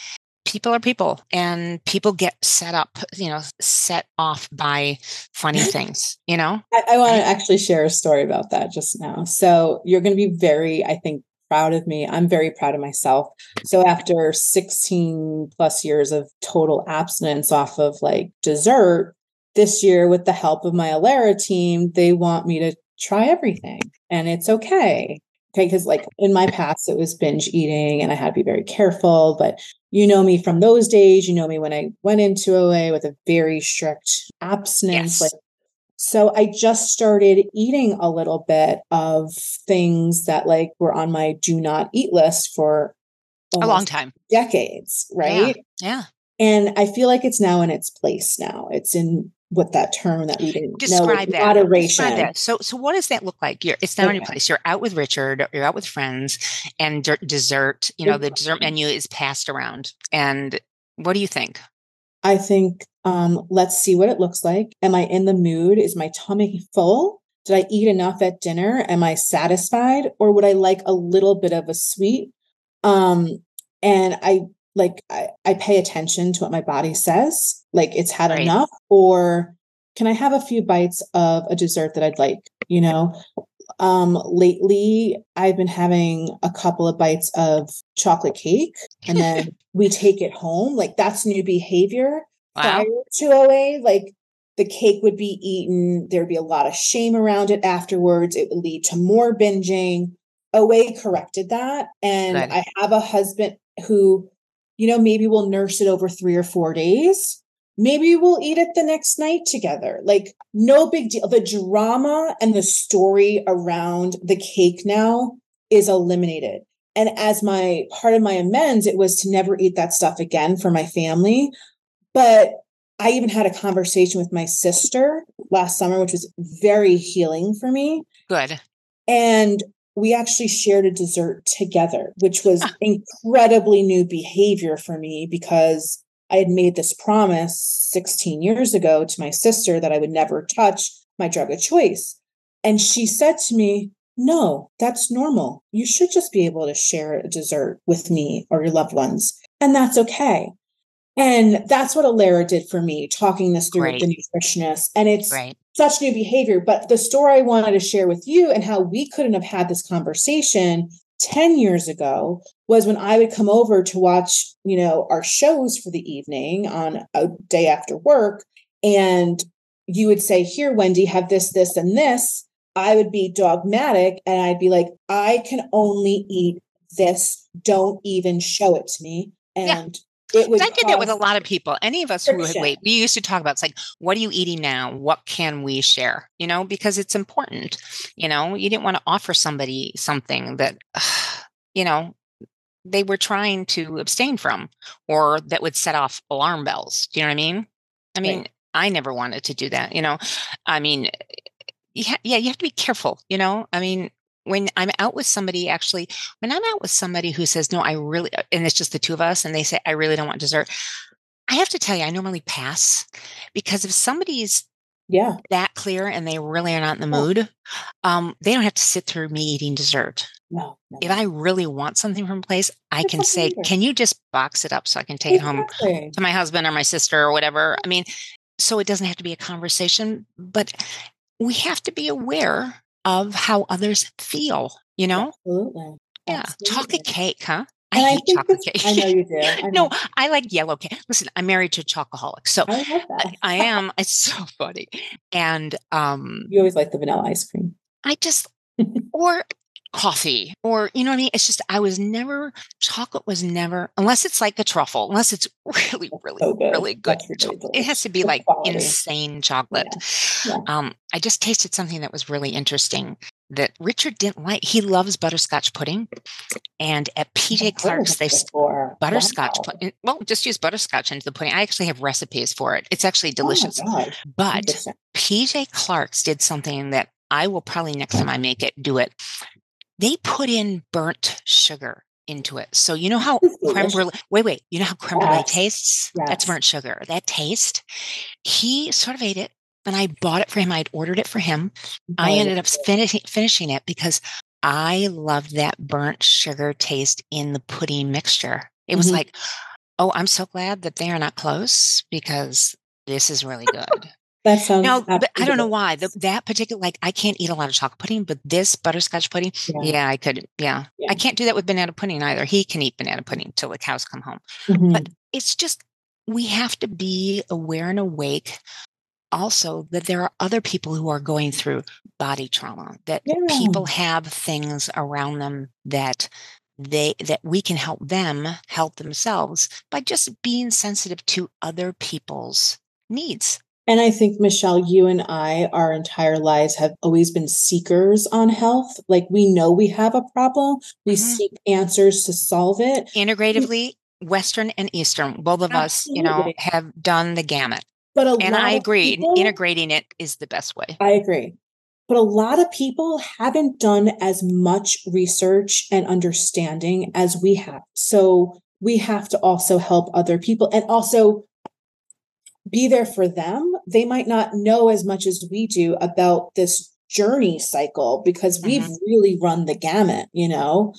A: people are people and people get set up, you know, set off by funny *laughs* things, you know?
B: I, I want to actually share a story about that just now. So you're going to be very, I think, proud of me. I'm very proud of myself. So after 16 plus years of total abstinence off of like dessert, this year with the help of my Allara team, they want me to try everything and it's okay. Okay, because like in my past, it was binge eating and I had to be very careful. But you know me from those days. You know me when I went into OA with a very strict abstinence, yes. like so I just started eating a little bit of things that like were on my do not eat list for
A: a long time,
B: decades, right?
A: Yeah. yeah.
B: And I feel like it's now in its place now. It's in what that term that we didn't
A: describe
B: know,
A: that. Moderation. Describe that. So, so what does that look like? You're, it's now okay. in your place. You're out with Richard. You're out with friends, and d- dessert. You know, the dessert menu is passed around. And what do you think?
B: I think um, let's see what it looks like. Am I in the mood? Is my tummy full? Did I eat enough at dinner? Am I satisfied? Or would I like a little bit of a sweet? Um, and I like I, I pay attention to what my body says, like it's had right. enough, or can I have a few bites of a dessert that I'd like? You know, um, lately I've been having a couple of bites of chocolate cake and then *laughs* we take it home. Like that's new behavior wow. prior to OA. Like the cake would be eaten. There'd be a lot of shame around it afterwards. It would lead to more binging. OA corrected that. And right. I have a husband who, you know, maybe will nurse it over three or four days. Maybe we'll eat it the next night together. Like, no big deal. The drama and the story around the cake now is eliminated. And as my part of my amends, it was to never eat that stuff again for my family. But I even had a conversation with my sister last summer, which was very healing for me.
A: Good.
B: And we actually shared a dessert together, which was incredibly new behavior for me because I had made this promise 16 years ago to my sister that I would never touch my drug of choice. And she said to me, No, that's normal. You should just be able to share a dessert with me or your loved ones. And that's okay. And that's what Allara did for me, talking this through with the nutritionist. And it's such new behavior. But the story I wanted to share with you and how we couldn't have had this conversation 10 years ago was when I would come over to watch, you know, our shows for the evening on a day after work. And you would say, Here, Wendy, have this, this, and this. I would be dogmatic and I'd be like, I can only eat this. Don't even show it to me.
A: Yeah.
B: And it would
A: I did that with a lot of people. Any of us who had weight, we used to talk about it's like, what are you eating now? What can we share? You know, because it's important. You know, you didn't want to offer somebody something that, *sighs* you know, they were trying to abstain from or that would set off alarm bells. Do you know what I mean? I mean,
B: Right.
A: I never wanted to do that. You know, I mean, yeah, yeah, you have to be careful. You know, I mean, when I'm out with somebody, actually, when I'm out with somebody who says, no, I really, and it's just the two of us, and they say, I really don't want dessert, I have to tell you, I normally pass because if somebody's
B: Yeah.
A: that clear and they really are not in the mood, um, they don't have to sit through me eating dessert.
B: No. no.
A: If I really want something from a place, I
B: That's
A: can say,
B: different.
A: can you just box it up so I can take it home to my husband or my sister or whatever? I mean, so it doesn't have to be a conversation, but we have to be aware of how others feel, you know?
B: Absolutely.
A: Yeah. Chocolate cake, huh? I
B: I
A: hate
B: think
A: chocolate cake.
B: I know you do. *laughs* I
A: no. I like yellow cake. Listen, I'm married to a chocoholic. So
B: I.
A: I am. It's so *laughs* funny. And um
B: You always like the vanilla ice cream.
A: I just *laughs* or coffee or you know what I mean? It's just I was never chocolate was never unless it's like a truffle, unless it's *laughs* really, really,
B: so good.
A: really good.
B: That's really
A: cho- It has to be like
B: quality.
A: insane chocolate.
B: yeah.
A: Um, I just tasted something that was really interesting that Richard didn't like. He loves butterscotch pudding. And at PJ
B: I've heard of
A: Clark's,
B: they've
A: butterscotch
B: Wow.
A: pudding. Well, just use butterscotch into the pudding. I actually have recipes for it. It's actually
B: Oh
A: delicious.
B: God.
A: but PJ Clarke's did something that I will probably next time I make it do it. They put in burnt sugar into it. So you know how creme brulee. Wait, wait. You know how creme brulee
B: Yes.
A: tastes? That's burnt sugar. That taste. He sort of ate it, and I bought it for him. I'd ordered it for him. I
B: Oh,
A: ended up finishing finishing it because I loved that burnt sugar taste in the pudding mixture. It was
B: Mhm.
A: like, oh, I'm so glad that they are not close because this is really good.
B: That sounds.
A: Now, but I don't know why the, that particular like I can't eat a lot of chocolate pudding, but this butterscotch pudding,
B: Yeah.
A: yeah, I could. Yeah.
B: Yeah.
A: I can't do that with banana pudding either. He can eat banana pudding till the cows come home.
B: Mhm.
A: But it's just we have to be aware and awake. Also, that there are other people who are going through body trauma. That people have things around them that they that we can help them help themselves by just being sensitive to other people's needs.
B: And I think, Michele, you and I, our entire lives have always been seekers on health. Like we know we have a problem, we
A: Mhm.
B: seek answers to solve it.
A: integratively western and eastern both of us you know have done the gamut
B: But a
A: and i agree
B: people-
A: integrating it is the best way
B: I agree. But a lot of people haven't done as much research and understanding as we have. So we have to also help other people and also be there for them. They might not know as much as we do about this journey cycle because we've really run the gamut, you know?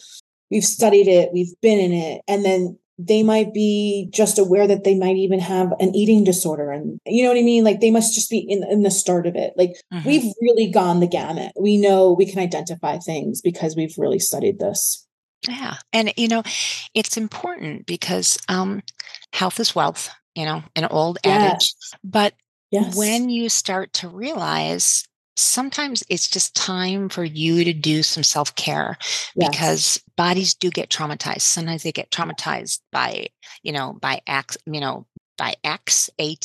B: We've studied it, we've been in it, and then they might be just aware that they might even have an eating disorder and you know what i mean like they must just be in, in the start of it like
A: Mhm.
B: we've really gone the gamut we know we can identify things because we've really studied this
A: yeah and you know it's important because um health is wealth you know an old adage but
B: yes
A: when you start to realize sometimes it's just time for you to do some self-care
B: Yes.
A: because bodies do get traumatized sometimes they get traumatized by you know by acts you know by acts A-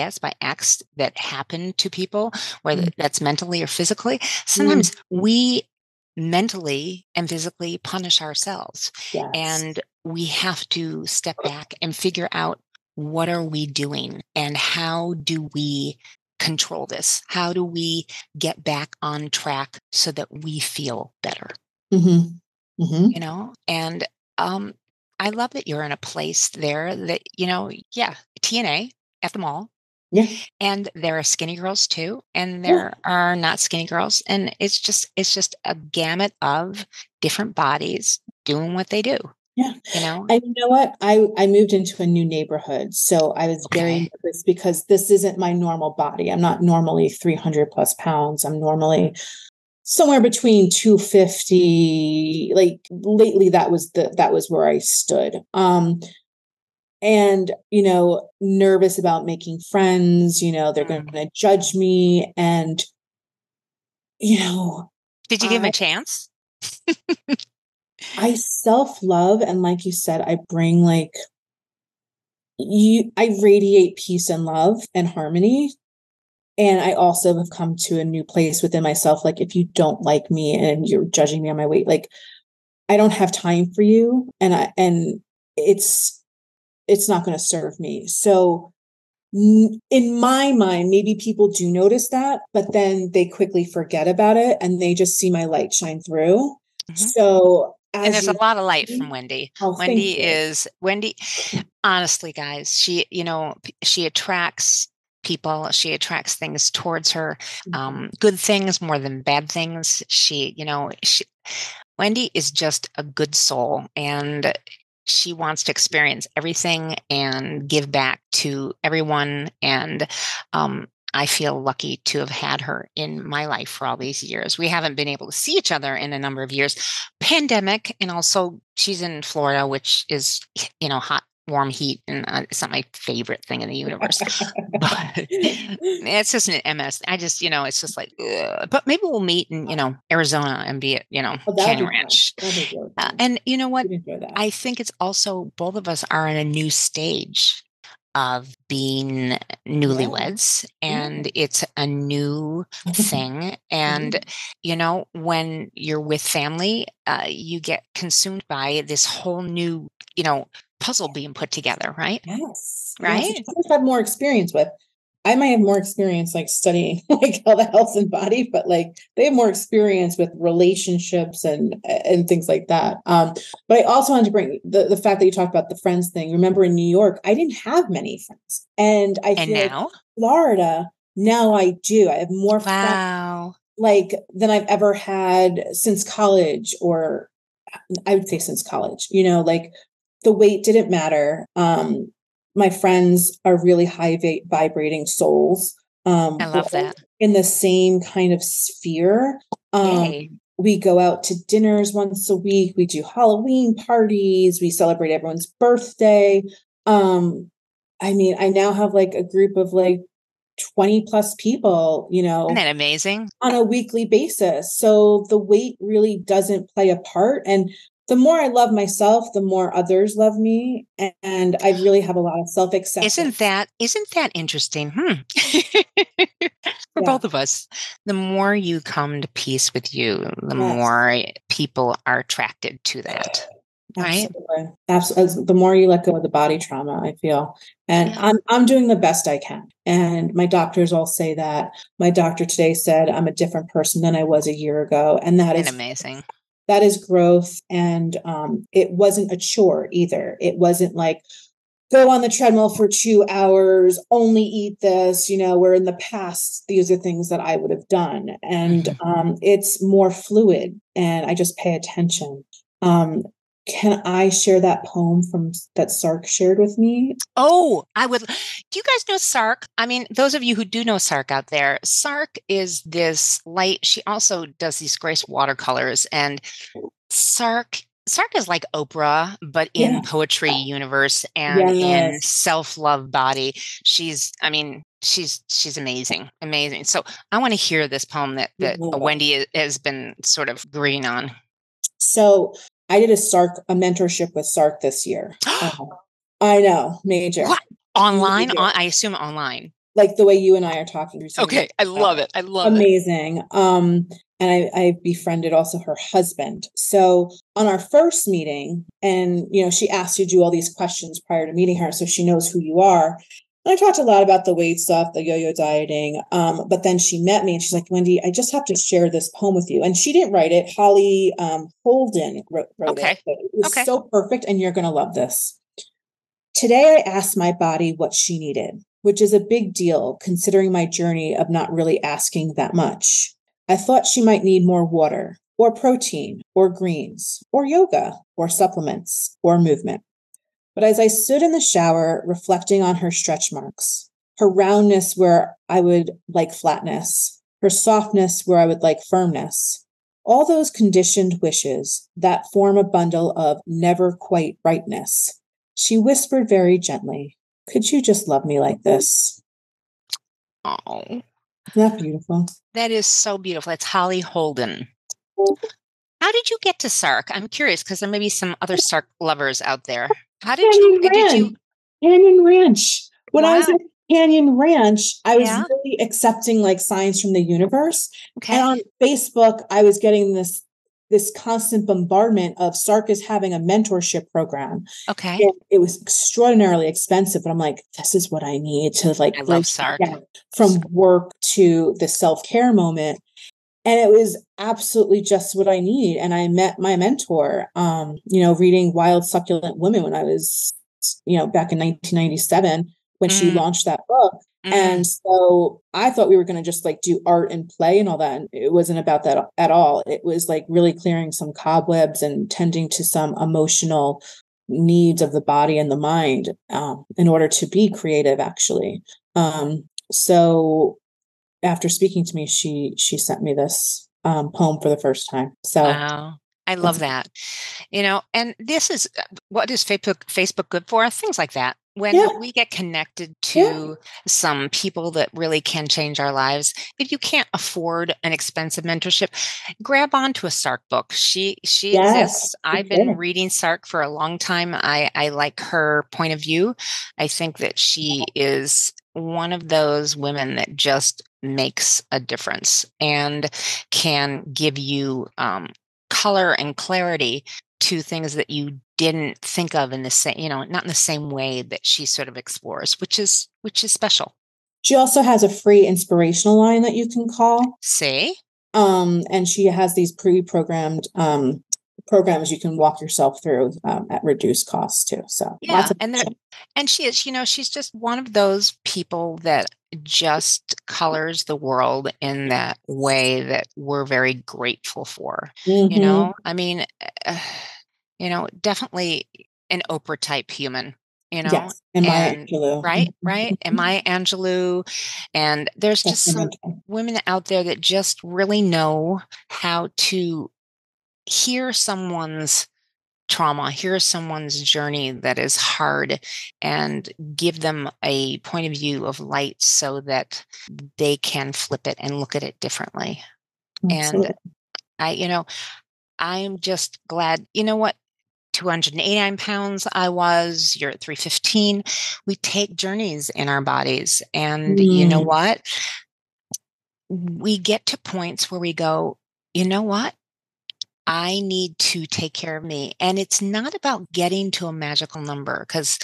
A: acts by acts that happen to people whether
B: Mhm.
A: that's mentally or physically sometimes
B: Mm-hmm.
A: we mentally and physically punish ourselves
B: yes.
A: and we have to step back and figure out what are we doing and how do we control this how do we get back on track so that we feel better
B: Mhm. Mhm.
A: you know and um i love that you're in a place there that you know yeah tna at the mall
B: Yeah.
A: And there are skinny girls too, and there yeah. are not skinny girls. And it's just it's just a gamut of different bodies doing what they do.
B: Yeah.
A: You know?
B: I you know what? I I moved into a new neighborhood. So I was okay. very nervous because this isn't my normal body. I'm not normally 300 plus pounds. I'm normally somewhere between 250 like lately that was the that was where i stood um and you know nervous about making friends you know they're mm. going to judge me and you know
A: did you give I, him a chance *laughs*
B: i self love and like you said i bring like you i radiate peace and love and harmony and I also have come to a new place within myself. Like, if you don't like me and you're judging me on my weight, like, I don't have time for you. And I, and it's, it's not going to serve me. So, in my mind, maybe people do notice that, but then they quickly forget about it and they just see my light shine through. Mm-hmm. So,
A: and there's a lot of light from Wendy. Oh, Wendy is Wendy. Honestly, guys, she you know she attracts people. She attracts things towards her, mm-hmm. um, good things more than bad things. She, you know, she, Wendy is just a good soul and she wants to experience everything and give back to everyone. And um, I feel lucky to have had her in my life for all these years. We haven't been able to see each other in a number of years. Pandemic, and also she's in Florida, which is, you know, hot warm heat and uh, it's not my favorite thing in the universe. *laughs* But it's just an ms i just you know it's just like ugh. but maybe we'll meet in you know arizona and be at you know oh, canyon ranch. Uh, and you know what? I think it's also both of us are in a new stage of being newlyweds and it's a new *laughs* thing and mm-hmm. you know when you're with family uh, you get consumed by this whole new you know puzzle being put together, right?
B: Yes.
A: Right.
B: Yes, have more experience with. I might have more experience like studying *laughs* like all the health and body, but like they have more experience with relationships and and things like that. Um, but I also wanted to bring the, the fact that you talked about the friends thing. Remember in New York, I didn't have many friends. And I
A: and
B: feel
A: now
B: like Florida, now I do. I have more
A: wow.
B: friends like than I've ever had since college or I would say since college, you know, like the weight didn't matter. Um, my friends are really high va- vibrating souls.
A: Um, I love that.
B: In the same kind of sphere. Um, we go out to dinners once a week. We do Halloween parties. We celebrate everyone's birthday. Um, I mean, I now have like a group of like 20 plus people, you know.
A: Isn't that amazing?
B: On a weekly basis. So the weight really doesn't play a part. And the more I love myself, the more others love me. And I really have a lot of self acceptance.
A: Isn't that isn't that interesting? Hmm. *laughs* For yeah. both of us. The more you come to peace with you, the yes. more people are attracted to that. Right.
B: Absolutely. Absolutely. The more you let go of the body trauma, I feel. And yeah. I'm I'm doing the best I can. And my doctors all say that. My doctor today said I'm a different person than I was a year ago. And that
A: and
B: is
A: amazing
B: that is growth and um, it wasn't a chore either. It wasn't like go on the treadmill for two hours only eat this you know where in the past these are things that i would have done. And mm-hmm. um, it's more fluid and i just pay attention. Um, can I share that poem from that Sark shared with me?
A: Oh, I would. Do you guys know Sark? I mean, those of you who do know Sark out there, Sark is this light. She also does these grace watercolors, and Sark Sark is like Oprah, but in yeah. poetry universe and yes. in self love body. She's, I mean, she's she's amazing, amazing. So I want to hear this poem that that Wendy has been sort of green on.
B: So I did a Sark a mentorship with Sark this year. *gasps* uh, I know, major.
A: What? Online? Major. On, I assume online.
B: Like the way you and I are talking.
A: Okay, I love it. I love
B: Amazing. it. Amazing. Um, and I, I befriended also her husband. So on our first meeting, and you know, she asked you to do all these questions prior to meeting her, so she knows who you are. I talked a lot about the weight stuff, the yo-yo dieting. Um, but then she met me and she's like, Wendy, I just have to share this poem with you. And she didn't write it. Hollie um, Holden wrote, wrote
A: okay.
B: it. It was
A: okay.
B: so perfect, and you're gonna love this. Today I asked my body what she needed. which is a big deal considering my journey of not really asking that much. I thought she might need more water, or protein, or greens, or yoga, or supplements, or movement. But as I stood in the shower reflecting on her stretch marks, her roundness where I would like flatness, her softness where I would like firmness, all those conditioned wishes that form a bundle of never quite rightness, she whispered very gently, Could you just love me like this?
A: Oh,
B: Isn't that beautiful?
A: that is so beautiful. It's Hollie Holden. How did you get to Sark? I'm curious because there may be some other Sark lovers out there. How did you?
B: Canyon eh,
A: Did you?
B: Ranch. Canyon Ranch. When I was
A: Wow.
B: at Canyon Ranch, I was
A: Yeah.
B: really accepting like signs from the universe.
A: Okay.
B: And on Facebook, I was getting this this constant bombardment of Sark is having a mentorship program.
A: Okay.
B: And it was extraordinarily expensive, but I'm like, this is what I need to like
A: I love Sark.
B: from work to the self care moment. And it was absolutely just what I need. And I met my mentor, um, you know, reading Wild Succulent Women when I was, you know, back in 1997 when she
A: Mm.
B: launched that book. And so I thought we were going to just like do art and play and all that. And it wasn't about that at all. It was like really clearing some cobwebs and tending to some emotional needs of the body and the mind um, in order to be creative, actually. Um, so after speaking to me, she she sent me this um, poem for the first time. So
A: Wow. I love that. You know, and this is uh, what is Facebook Facebook good for? Things like that. When
B: Yeah.
A: we get connected
B: Yeah.
A: to some people that really can change our lives, if you can't afford an expensive mentorship, grab onto a Sark book. She she
B: Yes,
A: exists. I've been reading Sark for a long time. I I like her point of view. I think that she is one of those women that just makes a difference and can give you um, color and clarity to things that you didn't think of in the same you know not in the same way that she sort of explores which is which is special
B: she also has a free inspirational line that you can call.
A: see
B: Um, and she has these pre-programmed um, programs you can walk yourself through um, at reduced cost too. So
A: yeah
B: lots of
A: and there, and she is you know she's just one of those people that just colors the world in that way that we're very grateful for you
B: Mhm.
A: know i mean uh, *sighs* you know definitely an oprah type human you know
B: yes, and Angelou.
A: right right and Maya Angelou and there's just some women out there that just really know how to hear someone's trauma hear someone's journey that is hard and give them a point of view of light so that they can flip it and look at it differently
B: Absolutely.
A: and i you know i'm just glad you know what 289 pounds i was you're at 315 we take journeys in our bodies and you know
B: Mm.
A: what we get to points where we go you know what i need to take care of me and it's not about getting to a magical number because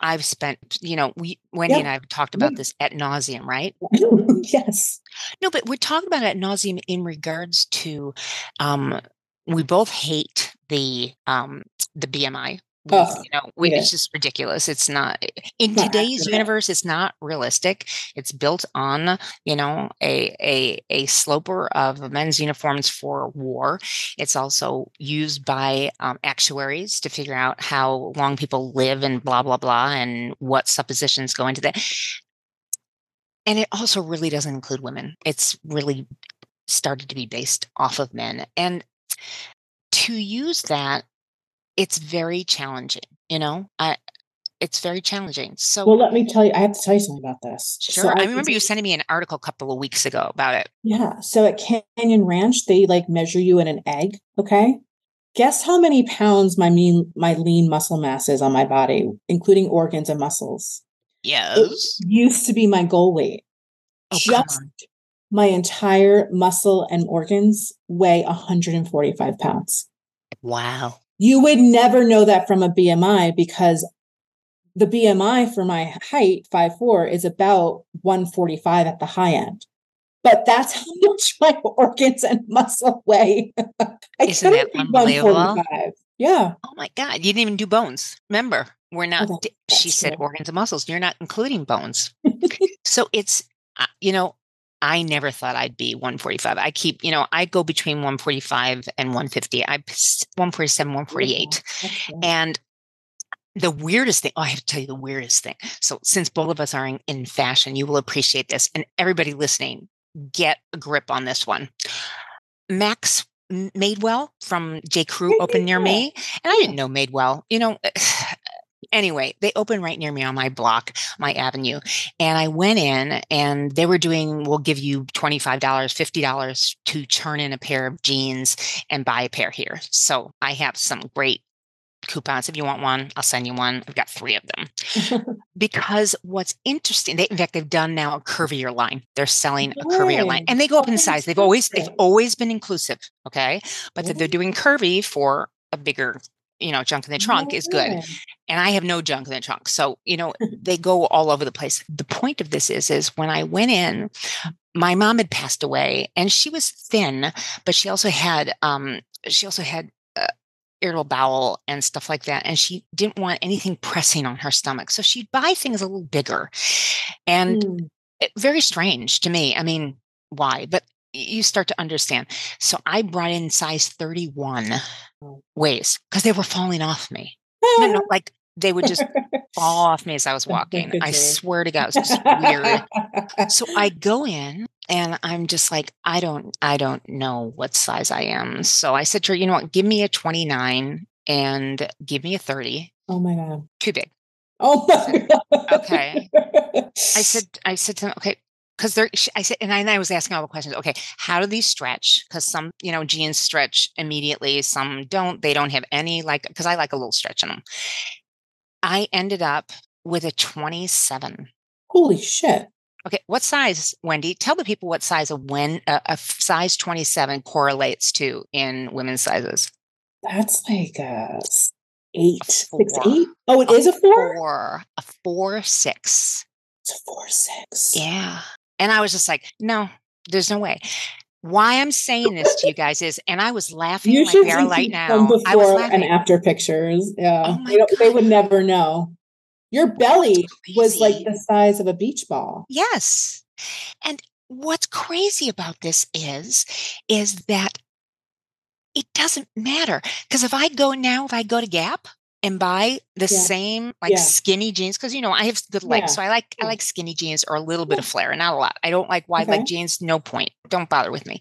A: i've spent you know we wendy
B: Yeah.
A: and i've talked about this at nauseum right *laughs*
B: yes.
A: no, but we're talking about at nauseum in regards to um we both hate the um the BMI.
B: Ugh,
A: you know, we,
B: hate
A: it's just ridiculous. It's not in
B: Not
A: today's universe. It's not realistic. It's built on, you know, a a a sloper of men's uniforms for war. It's also used by um, actuaries to figure out how long people live and blah blah blah, and what suppositions go into that and it also really doesn't include women. It's really started to be based off of men. And to use that, it's very challenging, you know? I it's very challenging. So
B: Well, let me tell you, I have to tell you something about this. So
A: sure. I remember you sending me an article a couple of weeks ago about it.
B: Yeah. So at Canyon Ranch, they like measure you in an egg. Okay. Guess how many pounds my mean my lean muscle mass is on my body, including organs and muscles. It
A: Yes.
B: used to be my goal weight.
A: Oh,
B: Just my entire muscle and organs weigh 145 pounds.
A: Wow.
B: You would never know that from a BMI because the BMI for my height, 5'4, is about 145 at the high end. But that's *laughs* how much my organs and muscle weigh. I
A: Isn't that unbelievable?
B: 145. Yeah.
A: Oh my God. You didn't even do bones. Remember? we're not
B: Oh,
A: she said organs and muscles you're not including bones *laughs* so it's uh, you know i never thought i'd be 145 i keep you know i go between 145 and 150 i 147 148
B: That's good.
A: and the weirdest thing, oh, I have to tell you the weirdest thing. So, since both of us are in, in fashion, you will appreciate this. And everybody listening, get a grip on this one. Max Madewell from J. Crew opened near me. And I didn't know Madewell. You know, anyway, they opened right near me on my block, my avenue. And I went in and they were doing, we'll give you $25, $50 to turn in a pair of jeans and buy a pair here. So I have some great coupons. If you want one, I'll send you one. I've got three of them. *laughs* because what's interesting, they in fact they've done now a curvier line. They're selling a curvier line, and they go up in size. They've always they've always been inclusive, okay, but that they're doing curvy for a bigger, you know, junk in the trunk is good.
B: Yeah.
A: And I have no junk in the trunk, so you know *laughs* they go all over the place. The point of this is, is when I went in, my mom had passed away, and she was thin, but she also had um she also had uh, irritable bowel and stuff like that. And she didn't want anything pressing on her stomach. So she'd buy things a little bigger and
B: Mm.
A: it, very strange to me. I mean, why? But you start to understand. So I brought in size 31
B: Oh.
A: waist because they were falling off me. No, no, *laughs* like they would just fall off me as I was walking. I swear to God, it was just weird. *laughs* So I go in and I'm just like, I don't, I don't know what size I am. So I said to her, you know what, give me a 29 and give me a 30.
B: oh my god.
A: Too big.
B: Oh my god. *laughs*
A: Okay. I said, I said to them, okay, because they're, I said, and I, and I was asking all the questions. Okay, how do these stretch? Because some, you know, jeans stretch immediately, some don't. They don't have any like, because I like a little stretch in them. I ended up with a 27.
B: Holy shit.
A: Okay, what size, Wendy? Tell the people what size uh, a when a, a size 27 correlates to in women's sizes.
B: That's like a eight, six, eight. Oh, it is a four?
A: Four, a four, six.
B: It's a four, six.
A: Yeah. And I was just like, no, there's no way. Why I'm saying this to you guys is, and I was laughing
B: You
A: like we are right now. I was
B: before and after pictures. Yeah.
A: Oh
B: they would never know. Your belly was like the size of a beach ball.
A: Yes. And what's crazy about this is, is that it doesn't matter. Because if I go now, if I go to Gap and buy the
B: Yeah.
A: same like
B: Yeah.
A: skinny jeans, because you know I have good
B: Yeah.
A: legs, so I like I like skinny jeans or a little bit of flare, not a lot. I don't like wide leg jeans. No point. Don't bother with me.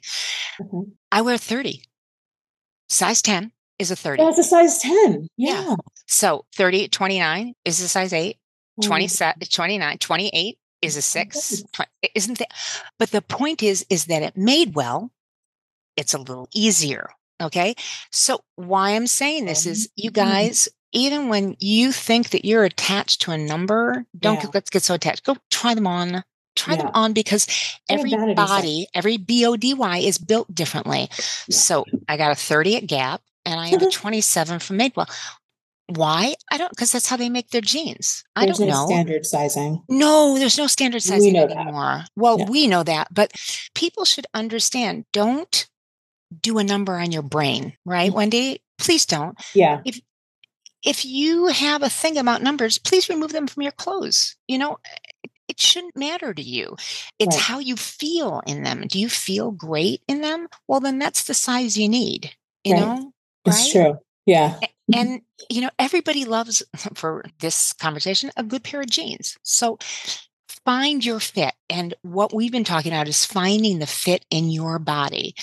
B: Okay.
A: I wear 30. Size 10 is a 30.
B: That's a size 10.
A: Yeah.
B: Yeah.
A: So 30, 29 is a size 8.
B: Oh my
A: 27 29 28 is a six isn't that but the point is is that it made well it's a little easier okay so why i'm saying this is you
B: Mhm.
A: guys even when you think that you're attached to a number don't
B: Yeah.
A: get, let's get so attached go try them on try them on because every body every body is built differently
B: Yeah.
A: so i got a 30 at gap and i have a *laughs* 27 from madewell why i don't because that's how they make their jeans i
B: There's
A: don't
B: no
A: know
B: standard sizing.
A: no, there's no standard
B: We
A: sizing
B: that.
A: anymore. Well,
B: Yeah.
A: we know that, but people should understand don't do a number on your brain, right,
B: Mhm.
A: Wendy? Please don't.
B: Yeah.
A: If you have a thing about numbers, please remove them from your clothes. You know, it, it shouldn't matter to you. It's
B: Right.
A: how you feel in them. Do you feel great in them? Well, then that's the size you need, you
B: Right.
A: know?
B: It's
A: right?
B: true. Yeah. Mm-hmm.
A: and you know everybody loves *laughs* for this conversation a good pair of jeans so find your fit and what we've been talking about is finding the fit in your body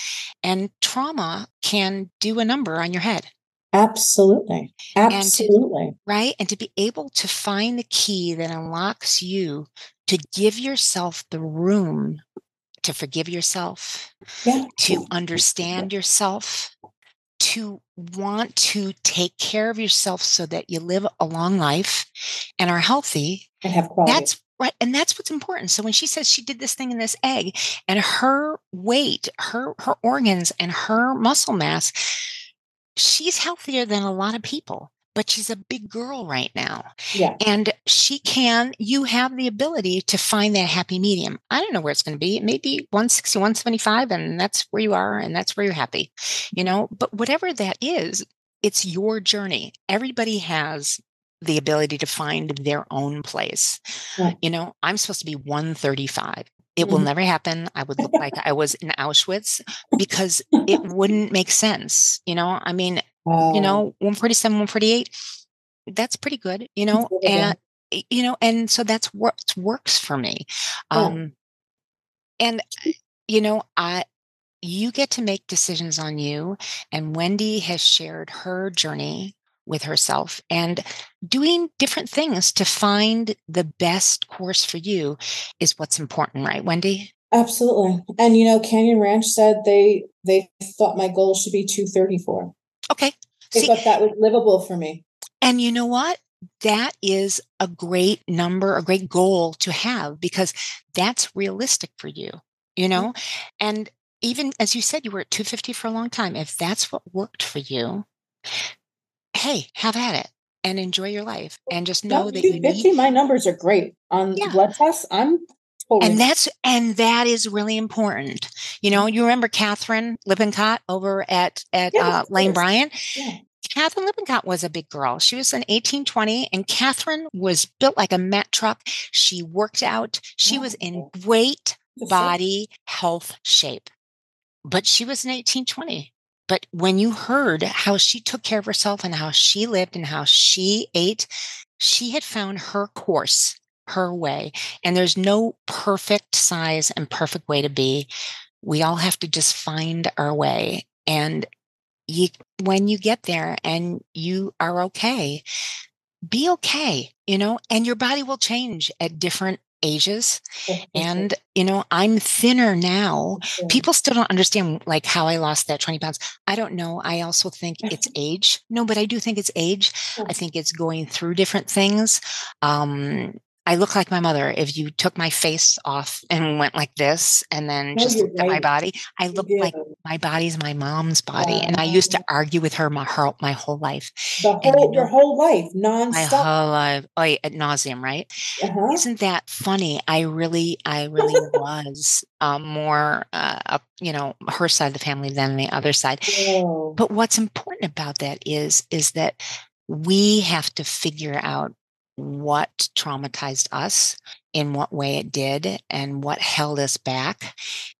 A: and trauma can do a number on your head
B: Absolutely.
A: to-
B: Absolutely.
A: right and to be able to find the key that unlocks you to give yourself the room to forgive yourself
B: yeah.
A: to understand yourself, to want to take care of yourself so that you live a long life and are healthy.
B: And have quality.
A: That's right. And that's what's important. So when she says she did this thing in this egg and her weight, her her organs and her muscle mass, she's healthier than a lot of people. But she's a big girl right now.
B: yeah.
A: And she can, you have the ability to find that happy medium. I don't know where it's going to be. It may be 160, 175, and that's where you are and that's where you're happy, you know, but whatever that is, it's your journey. Everybody has the ability to find their own place.
B: Right.
A: You know, I'm supposed to be 135. It will
B: Mhm.
A: never happen. I would look like I was in Auschwitz because it *laughs* wouldn't make sense. You know, I mean, you know, 147, 148, that's pretty good, you know, and you know, and so that's what works for me.
B: Yeah.
A: Um and you know, I you get to make decisions on you and Wendy has shared her journey with herself and doing different things to find the best course for you is what's important, right, Wendy?
B: Absolutely. And you know, Canyon Ranch said they they thought my goal should be 234.
A: Okay.
B: They
A: See,
B: thought that was livable for me.
A: And you know what? That is a great number, a great goal to have because that's realistic for you, you know? Mm-hmm. And even as you said, you were at 250 for a long time. If that's what worked for you, hey, have at it and enjoy your life and just know
B: No,
A: that you
B: 250,
A: need.
B: my numbers are great. On
A: Yeah.
B: blood tests, I'm totally
A: And that's and that is really important. You know, you remember Catherine Lippincott over at at
B: Yes,
A: uh, Lane. Bryant?
B: Yeah.
A: Catherine Lippincott was a big girl. She was an 1820, and Catherine was built like a Mack truck. She worked out. She was in great body health shape. But she was an 1820. But when you heard how she took care of herself and how she lived and how she ate, she had found her course, her way. And there's no perfect size and perfect way to be. We all have to just find our way. And you when you get there and you are okay, be okay, you know, and your body will change at different ages. And, you know, I'm thinner now. People still don't understand like how I lost that 20 pounds. I don't know. I also think it's *laughs* age. No, but I do think it's age. I think it's going through different things. Um, I look like my mother. If you took my face off and went like this and then
B: No,
A: just looked at my body, I look like my body's my mom's body. And I used to argue with her my, her, my whole life.
B: the
A: and
B: whole your whole life nonstop.
A: My whole life. Oh, yeah, ad nauseum, right?
B: uh-huh.
A: Isn't that funny? I really, I really was um, more, uh, you know, her side of the family than the other side. But what's important about that is, is that we have to figure out what traumatized us, in what way it did, and what held us back,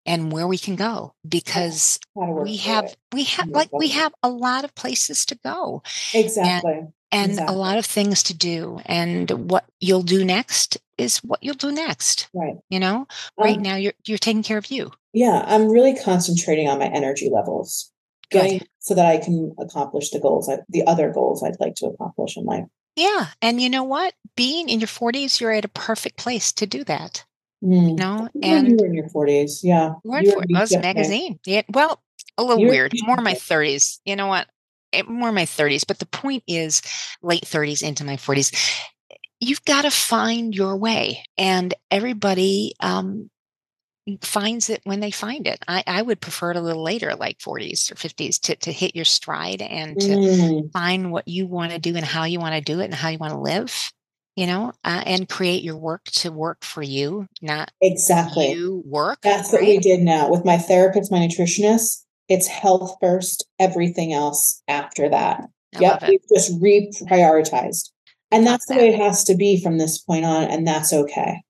A: and where we can go. Because we have, we have, like, we have a lot of places to go
B: exactly.
A: and
B: Exactly.
A: a lot of things to do. And what you'll do next is what you'll do next.
B: Right.
A: You know, right
B: Um,
A: now you're you're taking care of you.
B: Yeah, I'm really concentrating on my energy levels,
A: Good.
B: getting so that I can accomplish the goals, I, the other goals I'd like to accomplish in life.
A: Yeah. And you know what? Being in your 40s, you're at a perfect place to do that.
B: Mm.
A: You know,
B: When you
A: and
B: were in your 40s, yeah.
A: we're
B: you
A: in
B: were
A: for it was magazine. Yeah. Well, a little
B: You're
A: weird. More my 30s. You know what? It, more my 30s. But the point is, late 30s into my 40s, you've got to find your way. And everybody um, finds it when they find it. I, I would prefer it a little later, like 40s or 50s, to, to hit your stride and to
B: Mm,
A: find what you want to do and how you want to do it and how you want to live, you know, uh, and create your work to work for you, not
B: exactly.
A: you work.
B: That's what we did now with my therapist, my nutritionist. It's health first, everything else after that.
A: I
B: yep, we've just reprioritized. And that's the way it has to be from this point on, and that's okay.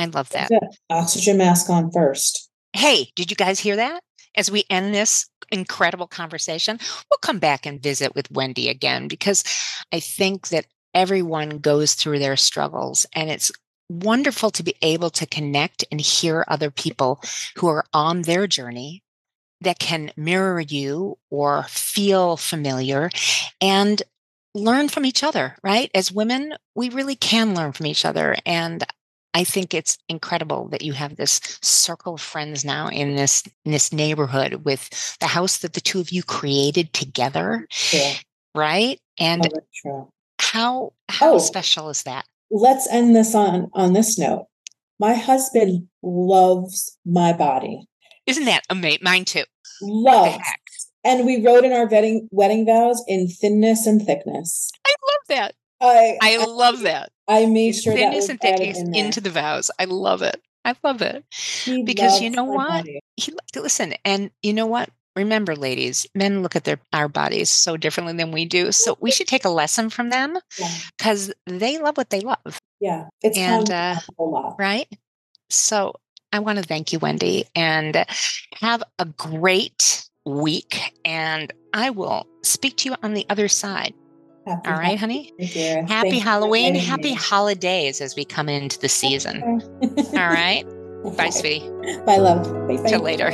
A: I love that.
B: Oxygen mask on first.
A: Hey, did you guys hear that? As we end this incredible conversation, we'll come back and visit with Wendy again because I think that everyone goes through their struggles and it's wonderful to be able to connect and hear other people who are on their journey that can mirror you or feel familiar and learn from each other, right? As women, we really can learn from each other. And I think it's incredible that you have this circle of friends now in this in this neighborhood with the house that the two of you created together,
B: True.
A: right? And how how
B: Oh.
A: special is that?
B: Let's end this on on this note. My husband loves my body.
A: Isn't that amazing? Mine too.
B: Loves. And we wrote in our wedding wedding vows in thinness and thickness.
A: I love that.
B: I
A: I love that.
B: I made sure that was
A: and
B: in
A: into the vows. I love it. I love it.
B: He
A: because you know what? He listen, and you know what? remember, ladies, men look at their our bodies so differently than we do. So we should take a lesson from them because *laughs* yeah. they love what they love.
B: Yeah, it's
A: and uh, right. So I want to thank you, Wendy, and have a great week. And I will speak to you on the other side. Happy All right, honey. Happy Thank Halloween. Happy holidays as we come into the season. All right. *laughs* Bye, sweetie.
B: Bye, love.
A: Bye, Till later.